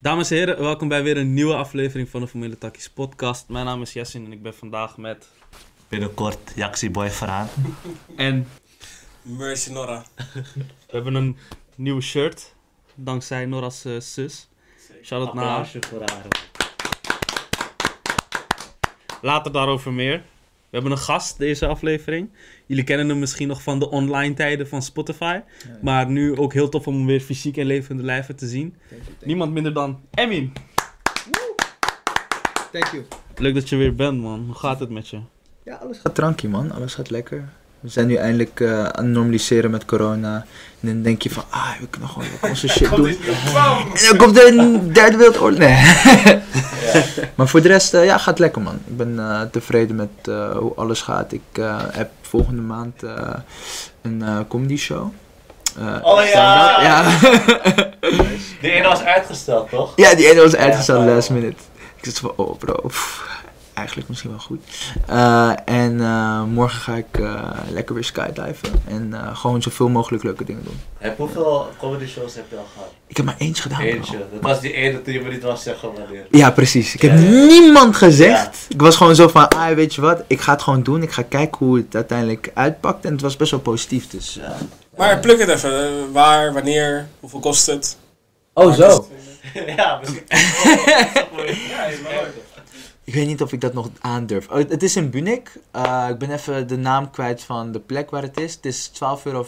Dames en heren, welkom bij weer een nieuwe aflevering van de Formule Takkies podcast. Mijn naam is Jessin en ik ben vandaag met... Binnenkort Jaxi Boy Verhaan. En Mercy Nora. we hebben een nieuw shirt, dankzij Nora's eh, zus. Shout-out naar haar. Applausje voor haar. Later daarover meer. We hebben een gast deze aflevering. Jullie kennen hem misschien nog van de online tijden van Spotify. Maar nu ook heel tof om hem weer fysiek en levende lijven te zien. Niemand minder dan Emin. Thank you. Leuk dat je weer bent man. Hoe gaat het met je? Ja, alles gaat trankie man. Alles gaat lekker. We zijn nu eindelijk eh, aan het normaliseren met corona. En dan denk je van, ah, we kunnen gewoon onze shit doen. En dan komt er een derde wereldoorlog. Nee. maar voor de rest, eh, ja, gaat lekker man. Ik ben eh, tevreden met hoe alles gaat. Ik heb volgende maand een comedy show. Oh ja! ja. Die ene was uitgesteld, toch? Ja, die ene was uitgesteld Ja, last minute. Ik zat van, oh bro, pff, eigenlijk misschien wel goed. Eh, en eh, morgen ga ik eh, lekker weer skydiven. En eh, gewoon zoveel mogelijk leuke dingen doen. Heb, hoeveel comedy shows heb je al gehad? Ik heb maar eentje gedaan. bro. Eentje. Dat was die ene toen je me niet was zeggen wanneer. Ja, precies. Ik heb Ja, niemand gezegd. Ik was gewoon zo van, ah, weet je wat, ik ga het gewoon doen. Ik ga kijken hoe het uiteindelijk uitpakt. En het was best wel positief, dus... eh. Maar pluk het even. Waar, wanneer, hoeveel kost het? Oh, zo. ja, misschien. Ja, is wel leuk. Ik weet niet of ik dat nog aandurf. Oh, het is in Bunnik. Eh, ik ben even de naam kwijt van de plek waar het is. Het is 12,50 euro.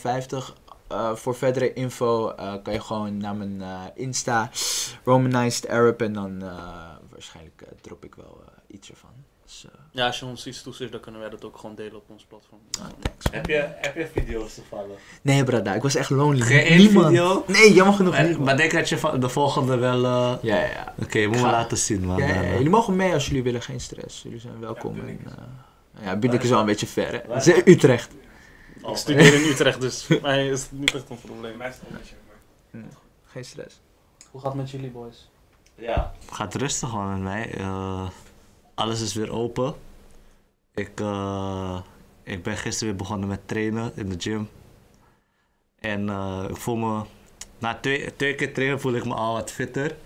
Eh, voor verdere info eh, kan je gewoon naar mijn Insta, Romanized Arab. En dan waarschijnlijk drop ik wel eh, iets ervan. Dus, eh, Ja, als je ons iets toestuurt, dan kunnen wij dat ook gewoon delen op ons platform. ah, thanks. heb, je, heb je video's toevallig? Nee, brada, ik was echt lonely. Geen één video? Nee, jammer genoeg Maar, niet. man. maar denk dat je van de volgende wel... eh, Ja, ja, ja. Oké, moet me Ga. laten zien, man. Ja, ja, ja. eh, Jullie mogen mee als jullie willen, geen stress. Jullie zijn welkom. Ja, en, Bunnik. eh, ja, Bunnik is wel een beetje ver, hè. Het is Utrecht. oh. Ik studeer in Utrecht, dus voor mij is het niet echt een probleem. Mij is het maar- Geen stress. Hoe gaat het met jullie boys? Ja, het gaat rustig man met mij. Eh, alles is weer open. Ik, eh, ik ben gisteren weer begonnen met trainen in de gym. En eh, ik voel me... Na twee, twee keer trainen voel ik me al wat fitter.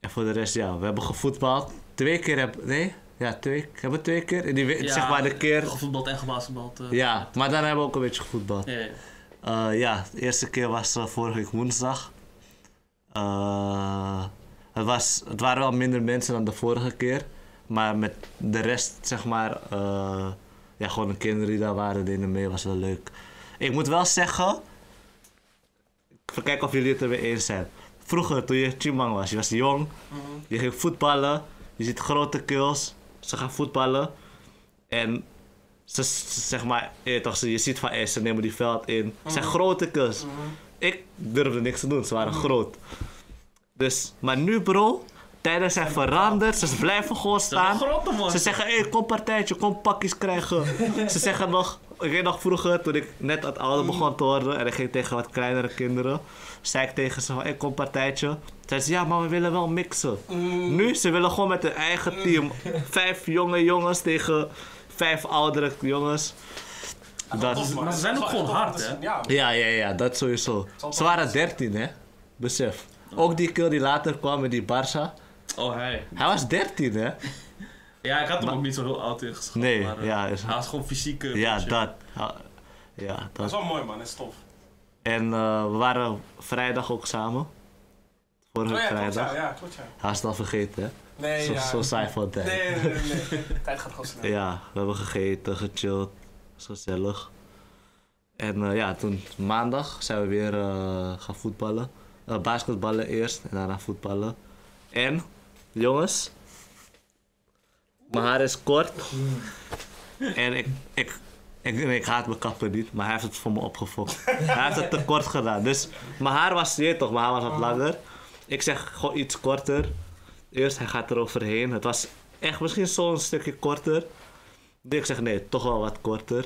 En voor de rest, ja, we hebben gevoetbald. Twee keer heb... Nee? Ja, twee, hebben we twee keer? In die, zeg maar de keer... Gevoetbald en gebasketbald. Ja, maar dan hebben we ook een beetje gevoetbald. Ja, ja. Eh, ja, de eerste keer was vorige week woensdag. Het, was, het waren wel minder mensen dan de vorige keer. Maar met de rest, zeg maar, eh, ja, gewoon de kinderen die daar waren, deden mee, was wel leuk. Ik moet wel zeggen, even kijken of jullie het er mee eens zijn. Vroeger, toen je Chimang was, je was jong, je ging voetballen, je ziet grote kills, ze gaan voetballen. En ze, ze- zeg maar, je, toch, ze- je ziet van, eh, ze nemen die veld in. Het zijn grote kills. Ik durfde niks te doen, ze waren groot. Dus, maar nu bro, tijden zijn veranderd, ze blijven gewoon staan. Ze zeggen, hé, kom partijtje, kom pakjes krijgen. ze zeggen nog, ik weet nog vroeger, toen ik net wat ouder begon te worden en ik ging tegen wat kleinere kinderen, zei ik tegen ze van, hé, kom partijtje. Zeiden ze, ja, maar we willen wel mixen. Nu, ze willen gewoon met hun eigen team. Vijf jonge jongens tegen vijf oudere jongens. Dat, Maar ze zijn ook gewoon hard, hè? Ja, ja, ja, dat sowieso. Ze waren 13, hè? Besef. Ook die kill die later kwam met die Barça. Oh, hij. Hij was 13, hè? Ja, ik had hem ook niet zo heel oud ingeschat. Nee, maar, eh, ja, is- Hij was gewoon fysiek. Ja, dat. Ja, dat dat. is wel mooi man, dat is tof. En eh, we waren vrijdag ook samen. Vorige Oh ja, klopt, vrijdag. ja, ja, klopt ja. Hij is het al vergeten, hè? Nee, zo, ja. zo saai van tijd. Nee, nee, nee, nee. Tijd gaat gewoon snel. Ja, we hebben gegeten, gechilled. Was gezellig. En eh, ja, toen maandag zijn we weer eh, gaan voetballen. Eh, basketballen eerst en daarna voetballen. En, jongens, mijn haar is kort. En ik, ik, ik, ik haat mijn kapper niet, maar hij heeft het voor me opgefokt. hij heeft het te kort gedaan. Dus mijn haar was, je toch, mijn haar was wat langer. Ik zeg gewoon iets korter. Eerst, hij gaat er overheen. Het was echt misschien zo'n stukje korter. Dus ik zeg nee, toch wel wat korter.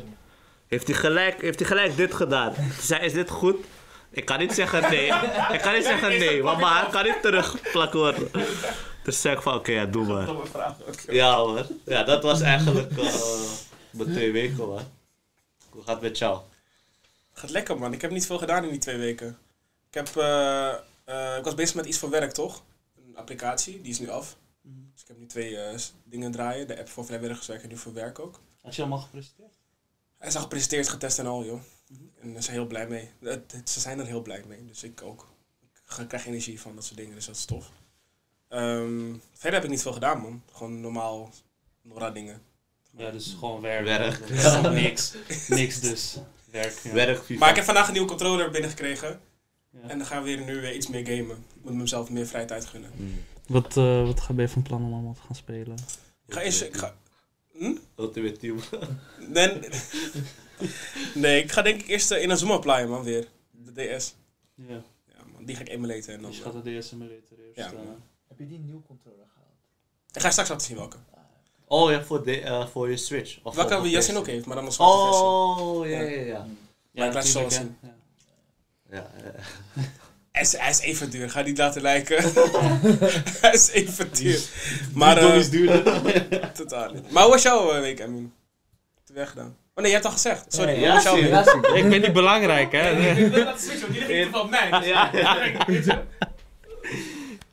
Heeft hij gelijk, heeft hij gelijk dit gedaan? Toen zei is dit goed? Ik kan niet zeggen nee. Ik kan niet zeggen nee, want mijn haar kan niet teruggeplakt worden. Dus zeg ik van oké, ja, doe maar. Domme vraag. Ja hoor. Ja, dat was eigenlijk eh mijn twee weken hoor. Hoe gaat het met jou? Gaat lekker man, ik heb niet veel gedaan in die twee weken. Ik heb, eh, eh, ik was bezig met iets voor werk toch? applicatie, die is nu af. Dus ik heb nu twee dingen draaien. De app voor vrijwilligerswerk en nu voor werk ook. Had je allemaal gepresenteerd? Hij is al gepresenteerd, getest en al, joh. En daar zijn heel blij mee. Ze zijn er heel blij mee, dus ik ook. Ik krijg energie van dat soort dingen, dus dat is tof. Ehm, verder heb ik niet veel gedaan, man. Gewoon normaal Nora dingen. Ja, dus gewoon werk. Werk. Niks. Niks dus. Werk. Ja. Werk, FIFA. Maar ik heb vandaag een nieuwe controller binnengekregen. Ja. En dan gaan we weer nu weer iets meer gamen. Ik moet mezelf meer vrije tijd gunnen. Mm. Wat, eh, wat ga je van plan om allemaal te gaan spelen? Ik ga eens... Ik ga, hm? Ultimate Team. Nee, nee, ik ga denk ik eerst eh, in een Zoom applyen, man, weer. De DS. Ja, Ja, man, die ga ik emulaten en dan... dus je gaat de DS emulator eerst. Ja, eh. Heb je die nieuwe controller gehaald? Ik ga je straks laten zien welke. Oh ja, voor, de, eh, voor je Switch. Of Welke PS4. ook heeft, maar dan een zwarte versie. Oh, ja, ja, ja. Maar ik laat je zo zien. Ja. ja, ja. Hij is, hij is even duur, ga niet laten lijken. hij is even duur. Maar, Die eh is duurder. totaal niet. Maar hoe was jouw eh, week, Amin? Te weg gedaan. Oh nee, je hebt al gezegd. Sorry, Nee, hoe was jouw Yasin, week? Yasin. Ik vind die belangrijk, hè? wil dat switchen, die ligt van mij.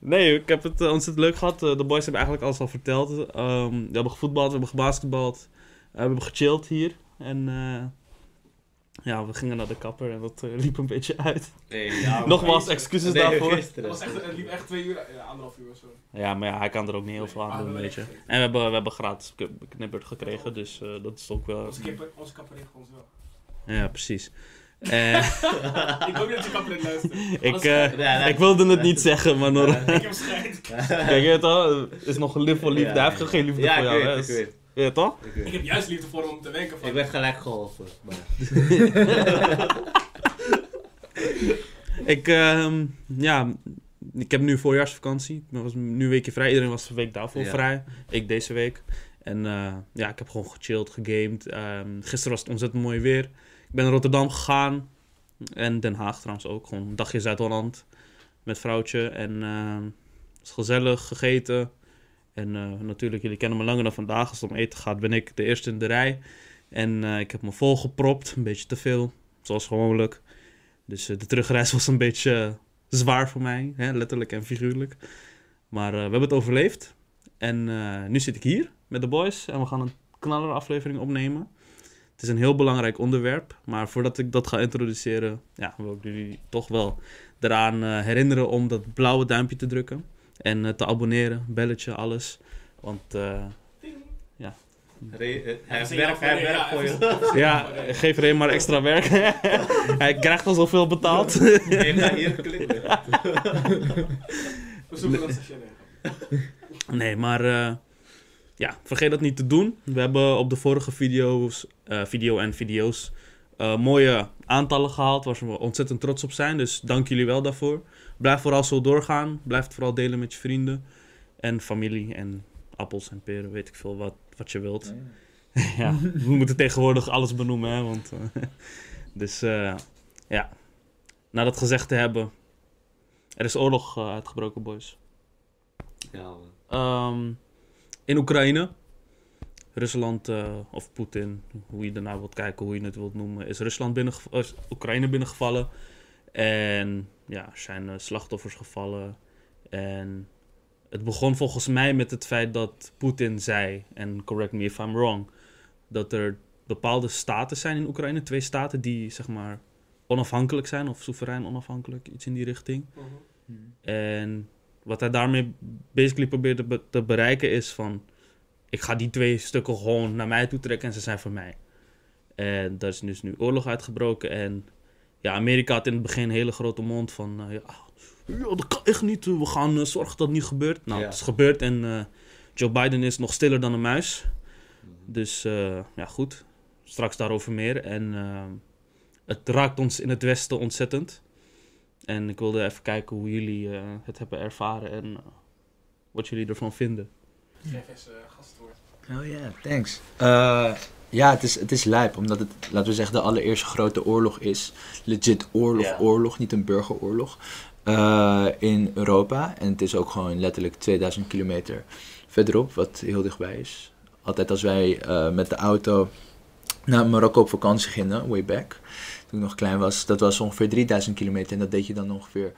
Nee, ik heb het eh, ontzettend leuk gehad. Eh, de boys hebben eigenlijk alles al verteld. Ehm, we hebben gevoetbald, we hebben gebasketbald. Eh, we hebben gechilled hier. En eh, ja, we gingen naar de kapper en dat liep een beetje uit. Nee, ja, Nogmaals, excuses Nee, daarvoor. Het, was echt, het liep echt twee uur, ja, anderhalf uur of zo. Ja, maar ja, hij kan er ook niet heel veel aan doen, we weet je. En we hebben, we hebben gratis knippert gekregen, dus eh, dat is ook wel... Onze, kipper, onze kapper heeft ons wel. Ja, precies. Eh, ik hoop niet dat je luistert. ik, eh, Ja, ja. ik wilde het niet zeggen, maar. Ik heb schijt. Kijk, je toch? Het is nog een liefde voor liefde. Ja. Hij heeft geen liefde Ja, voor jou, weet, hè? ik weet. Je weet toch? Ik Ik heb juist liefde voor hem om te wenken van. Ik werd gelijk geholpen. Maar... Ik, ehm, ja, ik heb nu voorjaarsvakantie. Ik was nu een weekje vrij. Iedereen was een week daarvoor Ja. vrij. Ik deze week. En eh, ja, ik heb gewoon gechilled, gegamed. Ehm, gisteren was het ontzettend mooi weer. Ben naar Rotterdam gegaan. En Den Haag trouwens ook. Gewoon een dagje Zuid-Holland. Met vrouwtje. En het was gezellig, gegeten. En eh, natuurlijk, jullie kennen me langer dan vandaag. Als het om eten gaat, ben ik de eerste in de rij. En eh, ik heb me volgepropt. Een beetje te veel. Zoals gewoonlijk. Dus eh, de terugreis was een beetje eh, zwaar voor mij, hè, letterlijk en figuurlijk. Maar eh, we hebben het overleefd. En eh, nu zit ik hier met de boys en we gaan een knaller aflevering opnemen. Het is een heel belangrijk onderwerp, maar voordat ik dat ga introduceren, ja, wil ik jullie toch wel eraan eh, herinneren om dat blauwe duimpje te drukken. En eh, te abonneren, belletje, alles. Want eh, Re- eh, Hij werk, hij heeft ja, werk voor je. ja, geef een maar extra werk. Hij krijgt al zoveel betaald. Gaat hier klikken. We zoeken dat. Nee, maar eh, ja, vergeet dat niet te doen. We hebben op de vorige video's, eh, video en video's eh, mooie aantallen gehaald waar we ontzettend trots op zijn. Dus dank jullie wel daarvoor. Blijf vooral zo doorgaan. Blijf het vooral delen met je vrienden en familie en appels en peren, weet ik veel wat, wat je wilt. ja, we moeten tegenwoordig alles benoemen, hè, want... eh, dus eh, ja, na dat gezegd te hebben, er is oorlog uitgebroken, boys. Ja, man. In Oekraïne. Rusland, eh, of Poetin, hoe je ernaar wilt kijken, hoe je het wilt noemen, is Rusland is Oekraïne binnengevallen. En ja, zijn eh, slachtoffers gevallen. En het begon volgens mij met het feit dat Poetin zei, en correct me if I'm wrong, dat er bepaalde staten zijn in Oekraïne, twee staten die zeg maar onafhankelijk zijn, of soeverein onafhankelijk, iets in die richting. En wat hij daarmee basically probeert te, be- te bereiken is van... Ik ga die twee stukken gewoon naar mij toe trekken en ze zijn voor mij. En daar is dus nu oorlog uitgebroken. En ja, Amerika had in het begin een hele grote mond van... eh, ja, dat kan echt niet. We gaan eh, zorgen dat het niet gebeurt. Nou, Ja. het is gebeurd en eh, Joe Biden is nog stiller dan een muis. Dus ja, goed. Straks daarover meer. En het raakt ons in het Westen ontzettend. En ik wilde even kijken hoe jullie eh, het hebben ervaren en eh, wat jullie ervan vinden. Geef eens eh gastwoord. Oh ja, thanks. Eh, ja, het is, het is lijp, omdat het, laten we zeggen, de allereerste grote oorlog is. Legit oorlog, oorlog, niet een burgeroorlog. eh, in Europa. En het is ook gewoon letterlijk 2000 kilometer verderop, wat heel dichtbij is. Altijd als wij eh, met de auto naar Marokko op vakantie gingen, way back, nog klein was, dat was ongeveer 3000 kilometer. En dat deed je dan ongeveer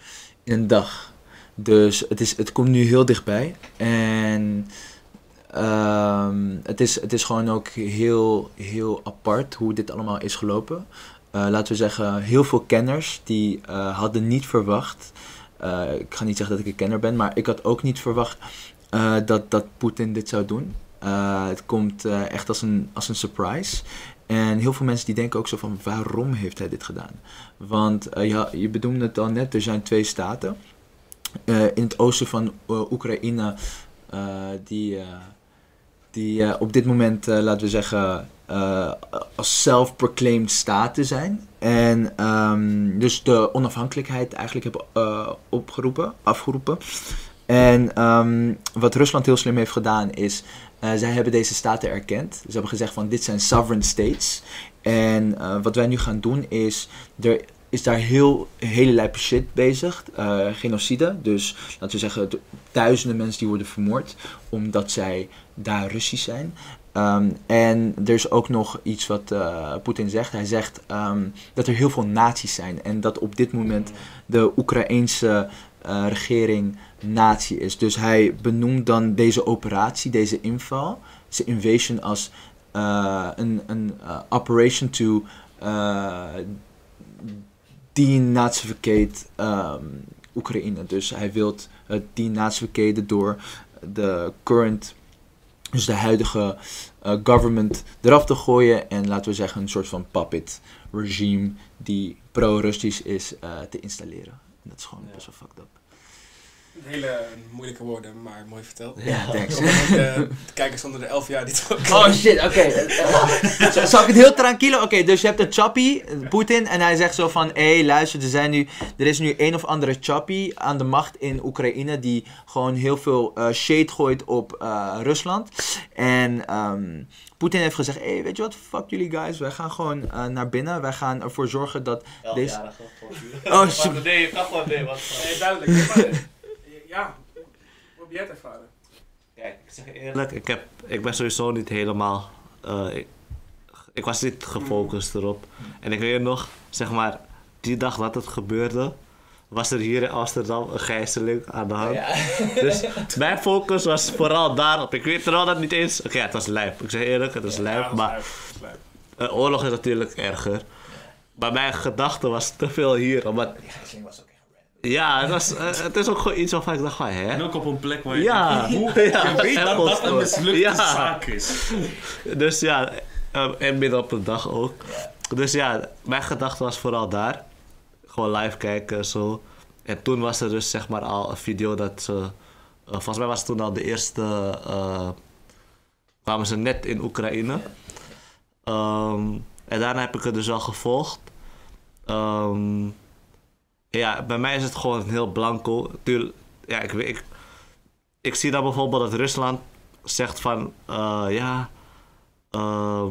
in een dag. Dus het, is, het komt nu heel dichtbij. En ehm, het, is, het is gewoon ook heel, heel apart hoe dit allemaal is gelopen. Eh, laten we zeggen, heel veel kenners die eh, hadden niet verwacht. eh, ik ga niet zeggen dat ik een kenner ben, maar ik had ook niet verwacht dat, dat Poetin dit zou doen. Het komt echt als een, als een surprise. En heel veel mensen die denken ook zo van waarom heeft hij dit gedaan? Want eh, ja, je bedoelde het al net, er zijn twee staten. Eh, in het oosten van eh, Oekraïne eh, die, eh, die eh, op dit moment, eh, laten we zeggen, eh, als self-proclaimed staten zijn. En ehm, dus de onafhankelijkheid eigenlijk hebben eh, opgeroepen, afgeroepen. En ehm, wat Rusland heel slim heeft gedaan is, eh, zij hebben deze staten erkend. Ze hebben gezegd van dit zijn sovereign states. En eh, wat wij nu gaan doen is, er is daar heel, hele lijpe shit bezig. Eh, genocide, dus laten we zeggen du- duizenden mensen die worden vermoord omdat zij daar Russisch zijn. Ehm, en er is ook nog iets wat eh, Poetin zegt. Hij zegt ehm, dat er heel veel naties zijn en dat op dit moment de Oekraïense eh, regering natie is. Dus hij benoemt dan deze operatie, deze inval, deze invasion als eh, een, een eh, operation to denazificate ehm, Oekraïne. Dus hij wil het denazificaten door de current, dus de huidige government eraf te gooien en laten we zeggen een soort van puppet regime die pro-Russisch is te installeren. En dat is gewoon best wel fucked up. Hele moeilijke woorden, maar mooi verteld. Ja, thanks. Dat de, de kijkers onder de 11 jaar dit ook Oh shit, oké. Zal- Zal ik het heel tranquilo? Oké, dus je hebt een chappie, eh, Poetin, en hij zegt zo van... Hé, hey, luister, er, zijn nu, er is nu een of andere chappie aan de macht in Oekraïne... die gewoon heel veel eh, shade gooit op eh, Rusland. En ehm, Poetin heeft gezegd... Hé, hey, weet je wat? Fuck jullie guys. Wij gaan gewoon eh, naar binnen. Wij gaan ervoor zorgen dat... Deze- Oh, shit. Nee, je kan gewoon nee, wat. Nee, duidelijk. Maar, ja, hoe heb jij het ervaren? Kijk, ik zeg eerlijk, ik, heb, ik ben sowieso niet helemaal. eh, ik, ik was niet gefocust erop. En ik weet nog, zeg maar, die dag dat het gebeurde, was er hier in Amsterdam een gijzeling aan de hand. Dus mijn focus was vooral daarop. Ik weet er dat niet eens. Oké, het was lijp. Ik zeg eerlijk, het was lijp. Ja, dat is maar lijp, een oorlog is natuurlijk erger. Maar mijn gedachte was te veel hier. Omdat, Die gijzeling was ja, het, was, eh, het is ook gewoon iets waarvan ik dacht van, hè? En ook op een plek waar je... Ja, Hoe, ja, je weet dat dat een mislukte Ja. zaak is. Dus ja, en midden op de dag ook. Dus ja, mijn gedachte was vooral daar. Gewoon live kijken en zo. En toen was er dus zeg maar al een video dat ze... eh, volgens mij was het toen al de eerste... eh, kwamen ze net in Oekraïne. Ehm, en daarna heb ik het dus wel gevolgd. Ehm, ja, bij mij is het gewoon heel blanco. Tuurlijk, ja, ik, weet- ik, ik zie dan bijvoorbeeld dat Rusland zegt van... eh, ja... ehm,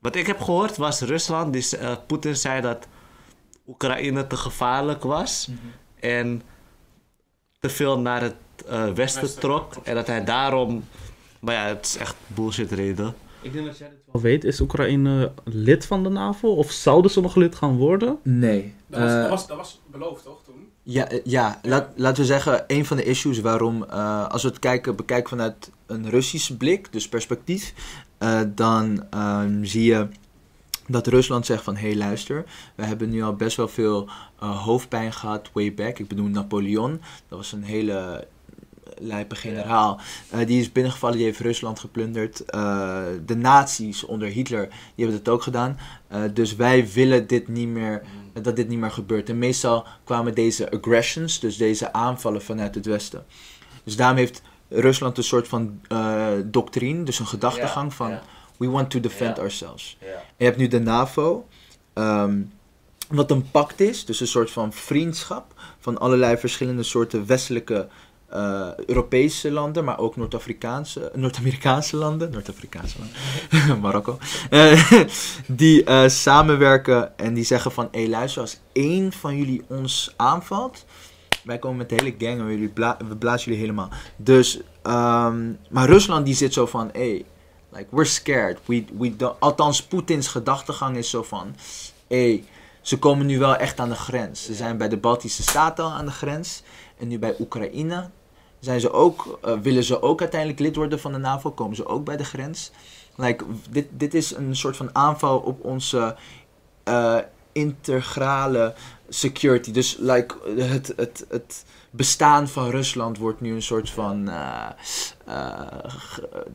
wat ik heb gehoord was Rusland, die, eh, Poetin zei dat Oekraïne te gevaarlijk was en te veel naar het eh, westen Westen. trok en dat hij daarom, maar ja, het is echt bullshit reden. Ik denk dat jij dit wel weet. Is Oekraïne lid van de NAVO? Of zouden ze nog lid gaan worden? Nee. Dat was, Eh, dat, was, dat was beloofd, toch, toen? Ja, eh, ja. Laat, laten we zeggen, een van de issues waarom, eh, als we het kijken, bekijken vanuit een Russische blik, dus perspectief, dan ehm, zie je dat Rusland zegt van, hé hey, luister, we hebben nu al best wel veel hoofdpijn gehad way back. Ik bedoel Napoleon, dat was een hele lijpe generaal. Die is binnengevallen, die heeft Rusland geplunderd. De nazi's onder Hitler, die hebben het ook gedaan. Dus wij willen dit niet meer dat dit niet meer gebeurt. En meestal kwamen deze aggressions, dus deze aanvallen vanuit het Westen. Dus daarom heeft Rusland een soort van eh doctrine, dus een gedachtegang van we want to defend Ja. ourselves. En je hebt nu de NAVO, ehm, wat een pact is, dus een soort van vriendschap van allerlei verschillende soorten westelijke eh, Europese landen, maar ook Noord-Afrikaanse, Noord-Amerikaanse landen, Noord-Afrikaanse landen, Marokko, eh, die eh, samenwerken en die zeggen van, hé luister, als één van jullie ons aanvalt, wij komen met de hele gang en jullie we blazen jullie helemaal. Dus, ehm, maar Rusland die zit zo van, hé, like we're scared. We, we althans, Poetins gedachtegang is zo van, hé, ze komen nu wel echt aan de grens. Ze zijn bij de Baltische Staten al aan de grens. En nu bij Oekraïne zijn ze ook, eh, willen ze ook uiteindelijk lid worden van de NAVO. Komen ze ook bij de grens. Like, dit, dit is een soort van aanval op onze eh, integrale security. Dus like, het, het, het bestaan van Rusland wordt nu een soort van uh, uh, ge-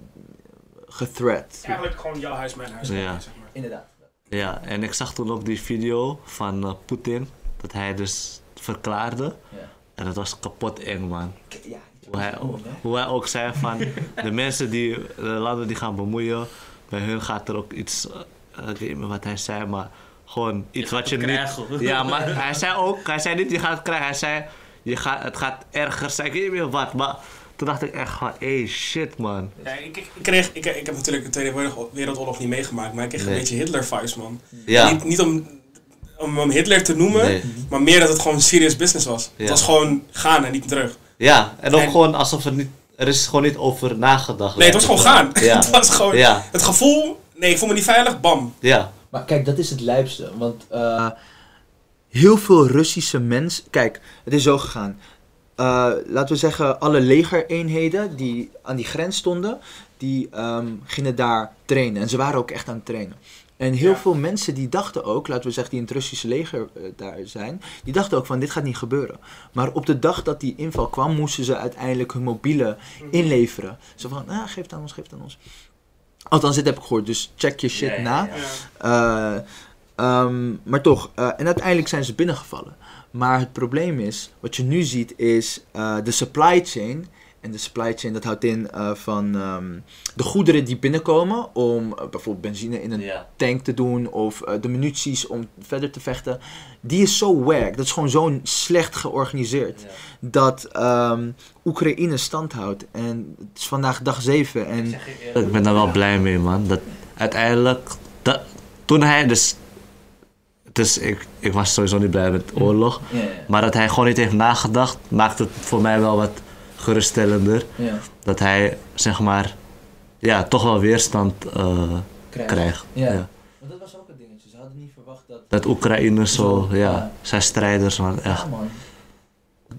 gethreat. Eigenlijk gewoon jouw huis, mijn huis. Ja. Zeg maar. Inderdaad. Ja, en ik zag toen ook die video van eh, Poetin, dat hij dus verklaarde. Ja. En dat was kapot eng, man. Ja, Hoe hij, hoe hij ook zei van, de mensen die, de landen die gaan bemoeien, bij hun gaat er ook iets, eh, ik weet niet meer wat hij zei, maar gewoon iets wat je niet... krijgen. Ja, maar hij zei ook, hij zei niet je gaat het krijgen, hij zei, je gaat, het gaat erger zijn, ik weet niet meer wat, maar toen dacht ik echt van, hey shit man. Ja, ik, kreeg, ik, ik heb natuurlijk de Tweede Wereldoorlog- Wereldoorlog niet meegemaakt, maar ik kreeg Nee. een beetje Hitler-vibes, man. Ja, Niet, niet om, om hem Hitler te noemen, nee. maar meer dat het gewoon serious business was. Ja. Het was gewoon gaan en niet terug. Ja, en ook En- gewoon alsof er niet, er is gewoon niet over nagedacht. Nee, het was gewoon gaan. Ja. het was gewoon Ja, het gevoel, nee, ik voel me niet veilig, bam. ja, Maar kijk, dat is het lijpste. Want eh, heel veel Russische mensen. Kijk, het is zo gegaan. Eh, laten we zeggen, alle legereenheden die aan die grens stonden, die ehm, gingen daar trainen. En ze waren ook echt aan het trainen. En heel Ja. veel mensen die dachten ook, laten we zeggen die in het Russische leger eh, daar zijn, die dachten ook van dit gaat niet gebeuren. Maar op de dag dat die inval kwam, moesten ze uiteindelijk hun mobiele inleveren. Zo van, ah, geef het aan ons, geef het aan ons. Althans, dit heb ik gehoord, dus check je shit Ja, na. Ja. Eh, ehm, maar toch, eh, en uiteindelijk zijn ze binnengevallen. Maar het probleem is, wat je nu ziet, is de supply chain. En de supply chain, dat houdt in eh, van ehm, de goederen die binnenkomen om eh, bijvoorbeeld benzine in een tank te doen of eh, de munities om verder te vechten. Die is zo wack, dat is gewoon zo slecht georganiseerd. Dat ehm, Oekraïne stand houdt. En het is vandaag dag 7 en Ik ben daar wel blij mee, man. Dat uiteindelijk, dat, toen hij dus, dus ik, ik was sowieso niet blij met de oorlog, maar dat hij gewoon niet heeft nagedacht, maakt het voor mij wel wat geruststellender. ja, Dat hij, zeg maar, ja, toch wel weerstand eh, krijgt. Ja. Ja. Maar dat was ook een dingetje. Ze hadden niet verwacht dat. Dat Oekraïne zo, ja, ja. zijn strijders, man, echt. Man.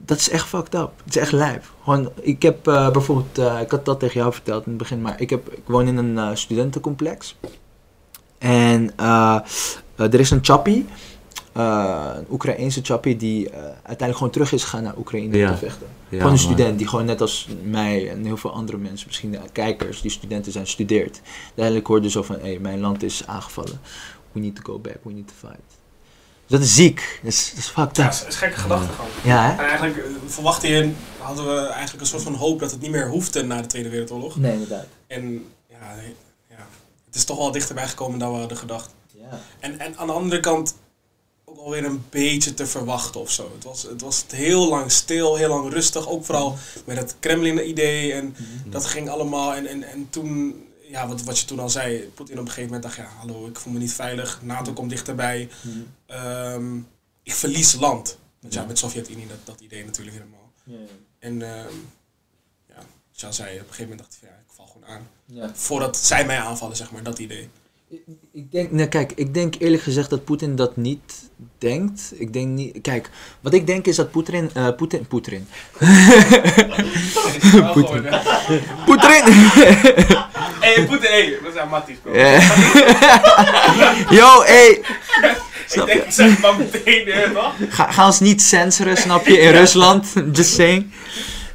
Dat is echt fucked up. Het is echt lijp. Gewoon, ik heb eh, bijvoorbeeld, eh, ik had dat tegen jou verteld in het begin, maar ik, heb, ik woon in een studentencomplex. En er is een chappie, eh, een Oekraïense chappie, die eh, uiteindelijk gewoon terug is gegaan naar Oekraïne Ja. te vechten. Ja, gewoon een man. student die gewoon net als mij en heel veel andere mensen, misschien de kijkers die studenten zijn, studeert. Uiteindelijk hoorde zo van, hé, mijn land is aangevallen. We need to go back, we need to fight. Dus dat is ziek. Dat is, dat is fucked Ja, up. dat is een gekke gedachte gewoon. Ja, hè? En eigenlijk eh, verwachtte je, hadden we eigenlijk een soort van hoop dat het niet meer hoefde na de Tweede Wereldoorlog. Nee, inderdaad. En ja, ja, het is toch wel dichterbij gekomen dan we hadden gedacht. Ja. En, en aan de andere kant ook alweer een beetje te verwachten of zo. Het was, het was heel lang stil, heel lang rustig. Ook vooral met het Kremlin-idee. En dat ging allemaal. En, en, en toen, ja, wat, wat je toen al zei, Poetin op een gegeven moment dacht, ja, hallo, ik voel me niet veilig. NATO komt dichterbij. Ehm, ik verlies land. Want ja, met Sovjet-Unie, dat, dat idee natuurlijk helemaal. En ehm ja, zoals zei, op een gegeven moment dacht ik, ja, ik val gewoon aan. Voordat zij mij aanvallen, zeg maar, dat idee. Ik- denk, nee, kijk, ik denk eerlijk gezegd dat Poetin dat niet denkt. Ik denk niet, kijk, wat ik denk is dat Poetin, eh Poetin, Poetin, Poetin. Poetin, Hé, Poetin, hé, we zijn matties, bro. yo, hey, Ik denk, ik zeg maar meteen, toch? ga, ga ons niet censoren, snap je, in Rusland, just saying.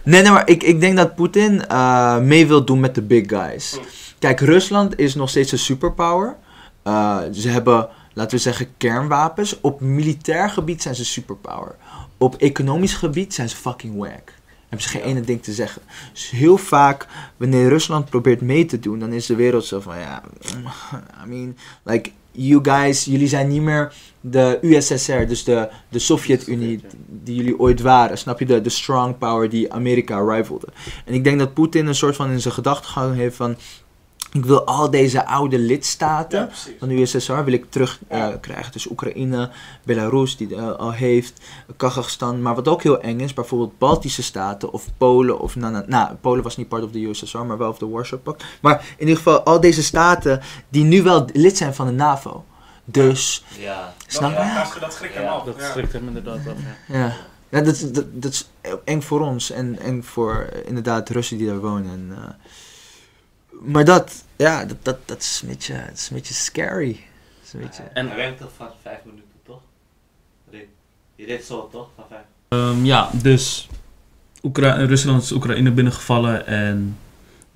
Nee, nee, maar ik, ik denk dat Poetin eh, mee wil doen met de big guys. Kijk, Rusland is nog steeds een superpower. Eh, ze hebben, laten we zeggen, kernwapens. Op militair gebied zijn ze superpower. Op economisch gebied zijn ze fucking whack. Hebben ze geen ene ding te zeggen. Dus heel vaak, wanneer Rusland probeert mee te doen, dan is de wereld zo van, ja, I mean, like, you guys, jullie zijn niet meer de USSR, dus de, de Sovjet-Unie die jullie ooit waren. Snap je? De, de strong power die Amerika rivalde. En ik denk dat Poetin een soort van in zijn gedachtegang heeft van, ik wil al deze oude lidstaten Ja, van de USSR wil ik terug eh, krijgen. Dus Oekraïne, Belarus die het al heeft, Kazachstan. Maar wat ook heel eng is, bijvoorbeeld Baltische staten of Polen. Of nou, nou, nou, Polen was niet part of the USSR, maar wel of de Warsaw Pact. Maar in ieder geval al deze staten die nu wel lid zijn van de NAVO. Dus, Ja. snap je? Dat, schrikt hem Ja, af. Dat ja. schrikt hem inderdaad af. ja. Ja, ja dat, is- dat, dat is eng voor ons en eng voor eh, inderdaad Russen die daar wonen. En, eh, maar dat, ja, dat, dat, dat is een beetje, dat is een beetje scary. Dat is een beetje... En- Hij werkt toch van vijf minuten, toch? Je deed zo, toch? Van vijf. Ehm, ja, dus Oekra Rusland is Oekraïne binnengevallen en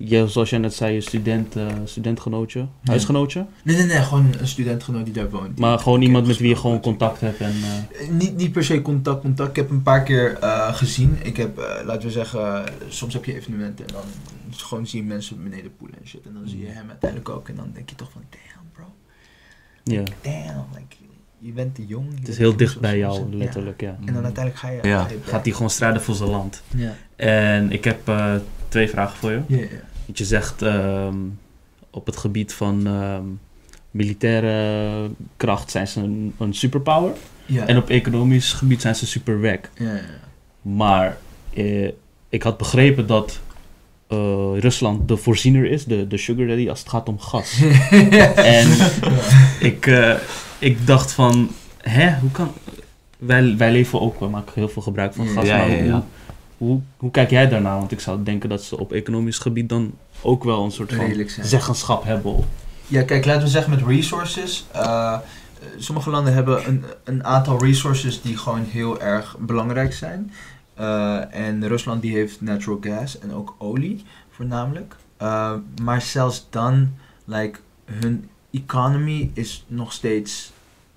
je, zoals jij net zei, je student, eh, studentgenootje, huisgenootje. Nee, nee, nee, gewoon een studentgenoot die daar woont. die- Maar gewoon iemand met wie je gewoon contact hebt en... eh, Eh, Niet, niet per se contact, contact. Ik heb een paar keer eh, gezien. Ik heb, eh, laten we zeggen, soms heb je evenementen en dan gewoon zie je mensen beneden poelen en shit. En dan zie je hem uiteindelijk ook en dan denk je toch van, damn bro, ja, damn, like, je bent te jong. het is heel dicht bij jou, letterlijk, ja. En dan uiteindelijk ga je... Ja. ga je Gaat hij gewoon strijden voor zijn land. Ja. En ik heb eh, twee vragen voor je. Ja, ja. Je zegt ehm, op het gebied van ehm, militaire kracht zijn ze een, een superpower. Ja. En op economisch gebied zijn ze super wack. Ja, ja. Maar eh, ik had begrepen dat eh, Rusland de voorziener is, de, de sugar daddy, als het gaat om gas. en ik, eh, ik dacht van, hè, hoe kan... Wij, wij leven ook, we maken heel veel gebruik van gas, ja, maar ja, ja. Hoe, hoe, hoe kijk jij daarnaar? Want ik zou denken dat ze op economisch gebied dan ook wel een soort van zeggenschap hebben. Ja, kijk, laten we zeggen met resources. eh, sommige landen hebben een, een aantal resources die gewoon heel erg belangrijk zijn. Eh, en Rusland die heeft natural gas en ook olie voornamelijk. Eh, maar zelfs dan, like, hun economy is nog steeds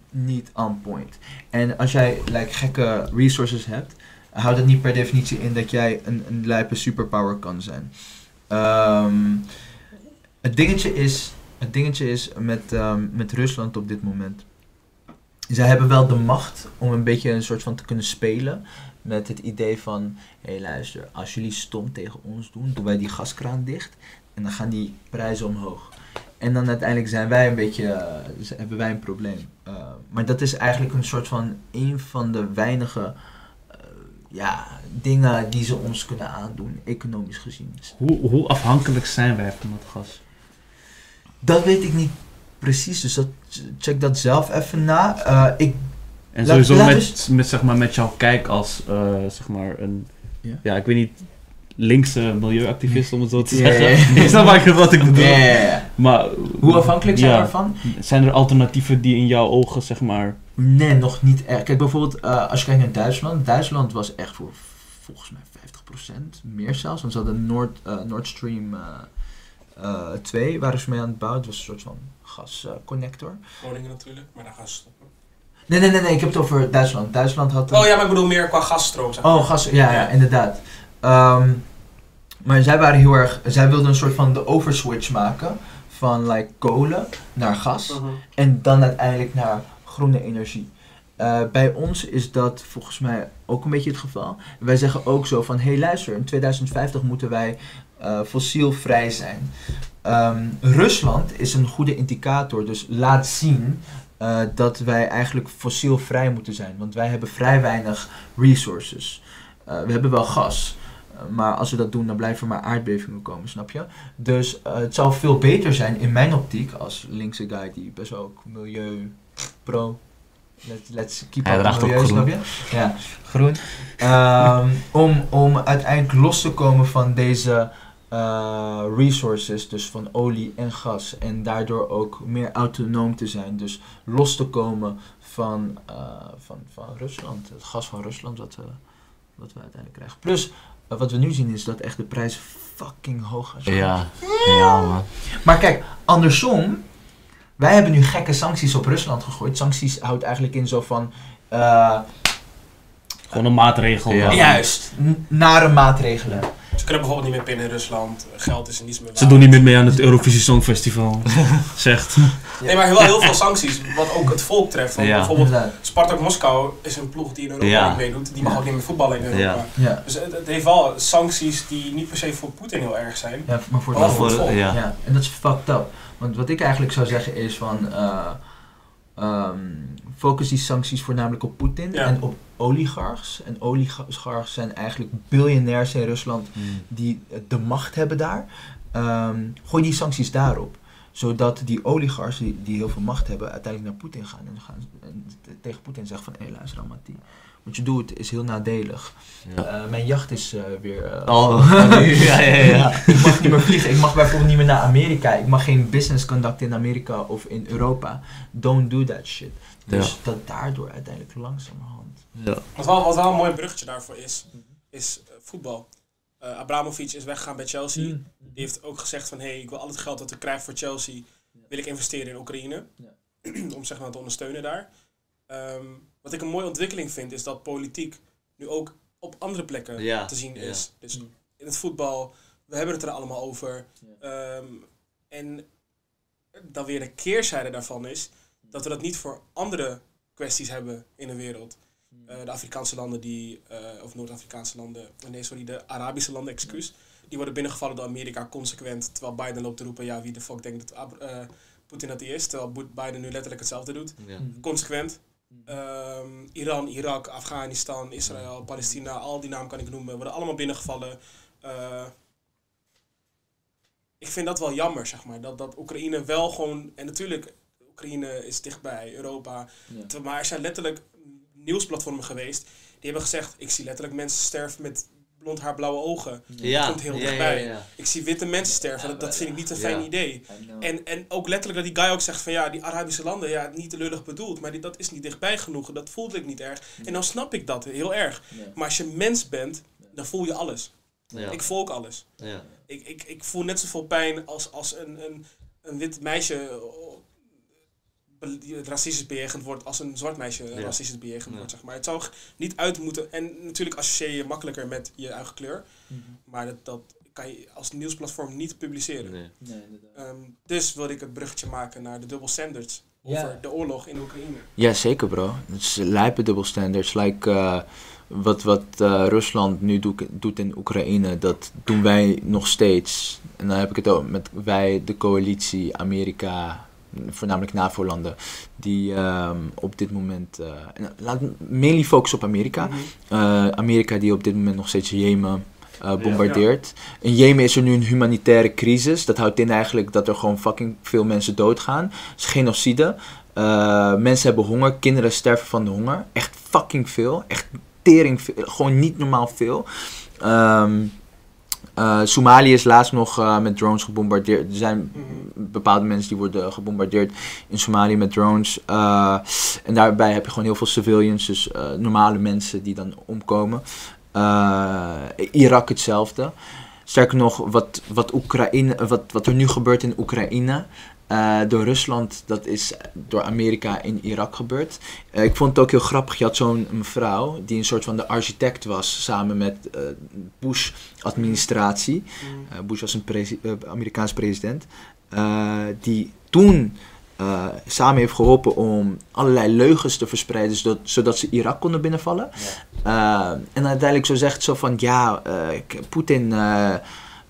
niet on point. En als jij like, gekke resources hebt, houdt het niet per definitie in dat jij een, een lijpe superpower kan zijn. Ehm, het dingetje is, het dingetje is met, ehm, met Rusland op dit moment. Zij hebben wel de macht om een beetje een soort van te kunnen spelen. Met het idee van, hé hey, luister, als jullie stom tegen ons doen, doen wij die gaskraan dicht. En dan gaan die prijzen omhoog. En dan uiteindelijk zijn wij een beetje, eh, hebben wij een probleem. Eh, maar dat is eigenlijk een soort van, een van de weinige ja, dingen die ze ons kunnen aandoen, economisch gezien. Hoe, hoe afhankelijk zijn wij van dat gas? Dat weet ik niet precies, dus dat, check dat zelf even na. Eh, ik, En sowieso laat met, eens- met, zeg maar, met jouw kijk als, eh, zeg maar, een, Ja? ja. ik weet niet, linkse milieuactivist om het zo te zeggen. ja, ja. Ik snap eigenlijk wat ik bedoel. Maar Hoe afhankelijk zijn we ervan? Zijn er alternatieven die in jouw ogen, zeg maar, Nee, nog niet echt. Kijk, bijvoorbeeld eh, als je kijkt naar Duitsland. Duitsland was echt voor volgens mij 50%, meer zelfs. Want ze hadden Nord, eh, Nord Stream eh, eh, 2, waren ze mee aan het bouwen. Het was een soort van gasconnector. Groningen natuurlijk, maar daar gaan ze stoppen. nee, nee, nee, nee, ik heb het over Duitsland. Duitsland had... een- Oh ja, maar ik bedoel meer qua gasstroom. Zeg maar. Oh, gas, ja, ja, inderdaad. Ehm, maar zij waren heel erg, zij wilden een soort van de overswitch maken van like kolen naar gas en dan uiteindelijk naar groene energie. Eh, bij ons is dat volgens mij ook een beetje het geval. Wij zeggen ook zo van, hé hey, luister, in 2050 moeten wij eh, fossielvrij zijn. Ehm, Rusland is een goede indicator, dus laat zien eh, dat wij eigenlijk fossielvrij moeten zijn. Want wij hebben vrij weinig resources. We hebben wel gas. Maar als we dat doen, dan blijven er maar aardbevingen komen, snap je? Dus het zou veel beter zijn, in mijn optiek, als linkse guy die best wel ook milieu pro. Let's, let's keep Hij up draagt ook milieu, groen. snap je? Ja, groen. Ehm, om, om uiteindelijk los te komen van deze eh, resources, dus van olie en gas. En daardoor ook meer autonoom te zijn. Dus los te komen van, eh, van, van Rusland. Het gas van Rusland wat, we wat we uiteindelijk krijgen. Plus, eh, wat we nu zien is dat echt de prijs fucking hoog is. Ja, ja man. Maar kijk, andersom. Wij hebben nu gekke sancties op Rusland gegooid. Sancties houdt eigenlijk in zo van... eh, gewoon een maatregel? Ja. dan? Juist, nare maatregelen. Ze kunnen bijvoorbeeld niet meer pinnen in Rusland. Geld is er niets meer Ze doen niet meer mee aan het Eurovisie Songfestival, zegt. Nee, maar wel heel veel sancties, wat ook het volk treft. Want Ja. bijvoorbeeld. Spartak Moskou is een ploeg die in Europa Ja. niet meedoet. Die mag Ja. ook niet meer voetballen in Europa. Ja. Ja. Dus het, het heeft wel sancties die niet per se voor Poetin heel erg zijn. ja, maar voor het voor het volk. ja. Ja, en dat is fucked up. Want wat ik eigenlijk zou zeggen is van... eh, ehm, focus die sancties voornamelijk op Poetin Ja. en op oligarchs. En oligarchs zijn eigenlijk biljonairs in Rusland die de macht hebben daar. Ehm, gooi die sancties daarop. Zodat die oligarchs die, die heel veel macht hebben, uiteindelijk naar Poetin gaan en, gaan, en tegen Poetin zeggen van, hé luister Amati, wat je doet is heel nadelig. Ja. Eh, mijn jacht is eh, weer... eh, Oh, ja, ja, ja. ik mag niet meer vliegen. Ik mag bijvoorbeeld niet meer naar Amerika. Ik mag geen business conducten in Amerika of in Europa. Don't do that shit. Dus Ja. dat daardoor uiteindelijk langzamerhand. Ja. Wat wel, wat wel een mooi bruggetje daarvoor is, is eh, voetbal. Eh Abramovic is weggegaan bij Chelsea. Mm. Die heeft ook gezegd van, hé, hey, ik wil al het geld dat ik krijg voor Chelsea, wil ik investeren in Oekraïne. om zeg maar te ondersteunen daar. Ehm, wat ik een mooie ontwikkeling vind, is dat politiek nu ook op andere plekken Ja, te zien ja. is. Dus Mm. in het voetbal, we hebben het er allemaal over. Ehm, en dan weer de keerzijde daarvan is dat we dat niet voor andere kwesties hebben in de wereld. Eh, de Afrikaanse landen die, eh, of Noord-Afrikaanse landen, nee sorry, de Arabische landen, excuus, die worden binnengevallen door Amerika consequent, terwijl Biden loopt te roepen, ja wie de fuck denkt dat eh, Poetin dat is, terwijl Biden nu letterlijk hetzelfde doet. Ja. Consequent. Ehm, Iran, Irak, Afghanistan, Israël, Palestina, al die namen kan ik noemen, worden allemaal binnengevallen. Eh, ik vind dat wel jammer, zeg maar. Dat, dat Oekraïne wel gewoon. En natuurlijk, Oekraïne is dichtbij Europa. Ja. Te- Maar er zijn letterlijk nieuwsplatformen geweest. Die hebben gezegd: Ik zie letterlijk mensen sterven met blond haar, blauwe ogen. Ja, komt heel ja, dichtbij. Ja, ja. Ik zie witte mensen sterven. Dat, dat vind ik niet een ja. fijn idee. En, En, ook letterlijk dat die guy ook zegt van ja, die Arabische landen, ja, niet te lullig bedoeld, maar die, dat is niet dichtbij genoeg. Dat voelde ik niet erg. En dan snap ik dat heel erg. Maar als je mens bent, dan voel je alles. Ja. Ik voel ook alles. Ja. Ik, ik, ik voel net zoveel pijn als, als een, een, een wit meisje racistisch bejegend wordt als een zwart meisje Ja. racistisch bejegend Ja. wordt. Zeg maar. Het zou niet uit moeten. En natuurlijk associeer je makkelijker met je eigen kleur. Maar dat, dat kan je als nieuwsplatform niet publiceren. Nee. Ehm, dus wilde ik het bruggetje maken naar de double standards. Over de oorlog in Oekraïne. Ja, zeker bro. Het is lijpe dubbel standards. Like, eh, wat wat eh, Rusland nu doet, doet in Oekraïne, dat doen wij nog steeds. En dan heb ik het ook met wij, de coalitie, Amerika, voornamelijk NAVO-landen, die ehm, op dit moment... eh, laat mainly focussen op Amerika. Eh, Amerika die op dit moment nog steeds Jemen eh, bombardeert. In Jemen is er nu een humanitaire crisis. Dat houdt in eigenlijk dat er gewoon fucking veel mensen doodgaan. Het is genocide. Mensen hebben honger. Kinderen sterven van de honger. Echt fucking veel. Echt tering veel. Gewoon niet normaal veel. Ehm, eh, Somalië is laatst nog eh, met drones gebombardeerd. Er zijn bepaalde mensen die worden gebombardeerd in Somalië met drones. Eh, en daarbij heb je gewoon heel veel civilians, dus normale mensen die dan omkomen. Irak hetzelfde. Sterker nog, wat, wat, Oekraïne, wat, wat er nu gebeurt in Oekraïne. Eh, door Rusland, dat is door Amerika in Irak gebeurd. Eh, ik vond het ook heel grappig. Je had zo'n mevrouw die een soort van de architect was samen met eh Bush-administratie. Eh, Bush was een presi- Amerikaans president. die toen samen heeft geholpen om allerlei leugens te verspreiden, zodat, zodat ze Irak konden binnenvallen. En uiteindelijk zo zegt zo van, ja, ik- Poetin,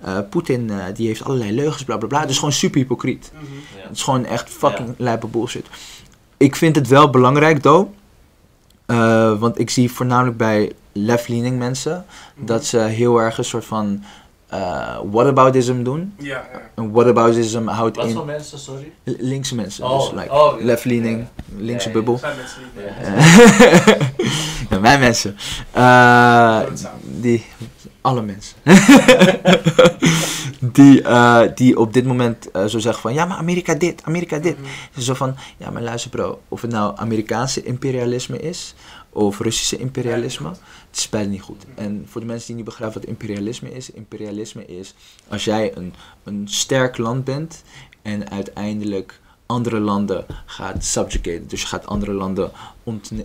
eh, Poetin eh, die heeft allerlei leugens, bla bla bla. Dus gewoon super hypocriet. Mhm. Ja. Het is gewoon echt fucking lijpe bullshit. Ik vind het wel belangrijk, though. Eh, want ik zie voornamelijk bij left-leaning mensen Mhm. dat ze heel erg een soort van eh whataboutism doen. Ja, ja. En whataboutism houdt Wat in voor mensen, sorry? linkse mensen. Oh, dus like oh, ja. left-leaning, linkse Ja, ja. bubbel. zijn mensen Ja. ja, mijn mensen. Eh, die, alle mensen. die, eh, die op dit moment eh, zo zeggen van, ja maar Amerika dit, Amerika dit. Mhm. Zo van, ja maar luister bro, of het nou Amerikaanse imperialisme is of Russische imperialisme, het beide niet goed. En voor de mensen die niet begrijpen wat imperialisme is, imperialisme is als jij een, een sterk land bent en uiteindelijk andere landen gaat subjugaten. Dus je gaat andere landen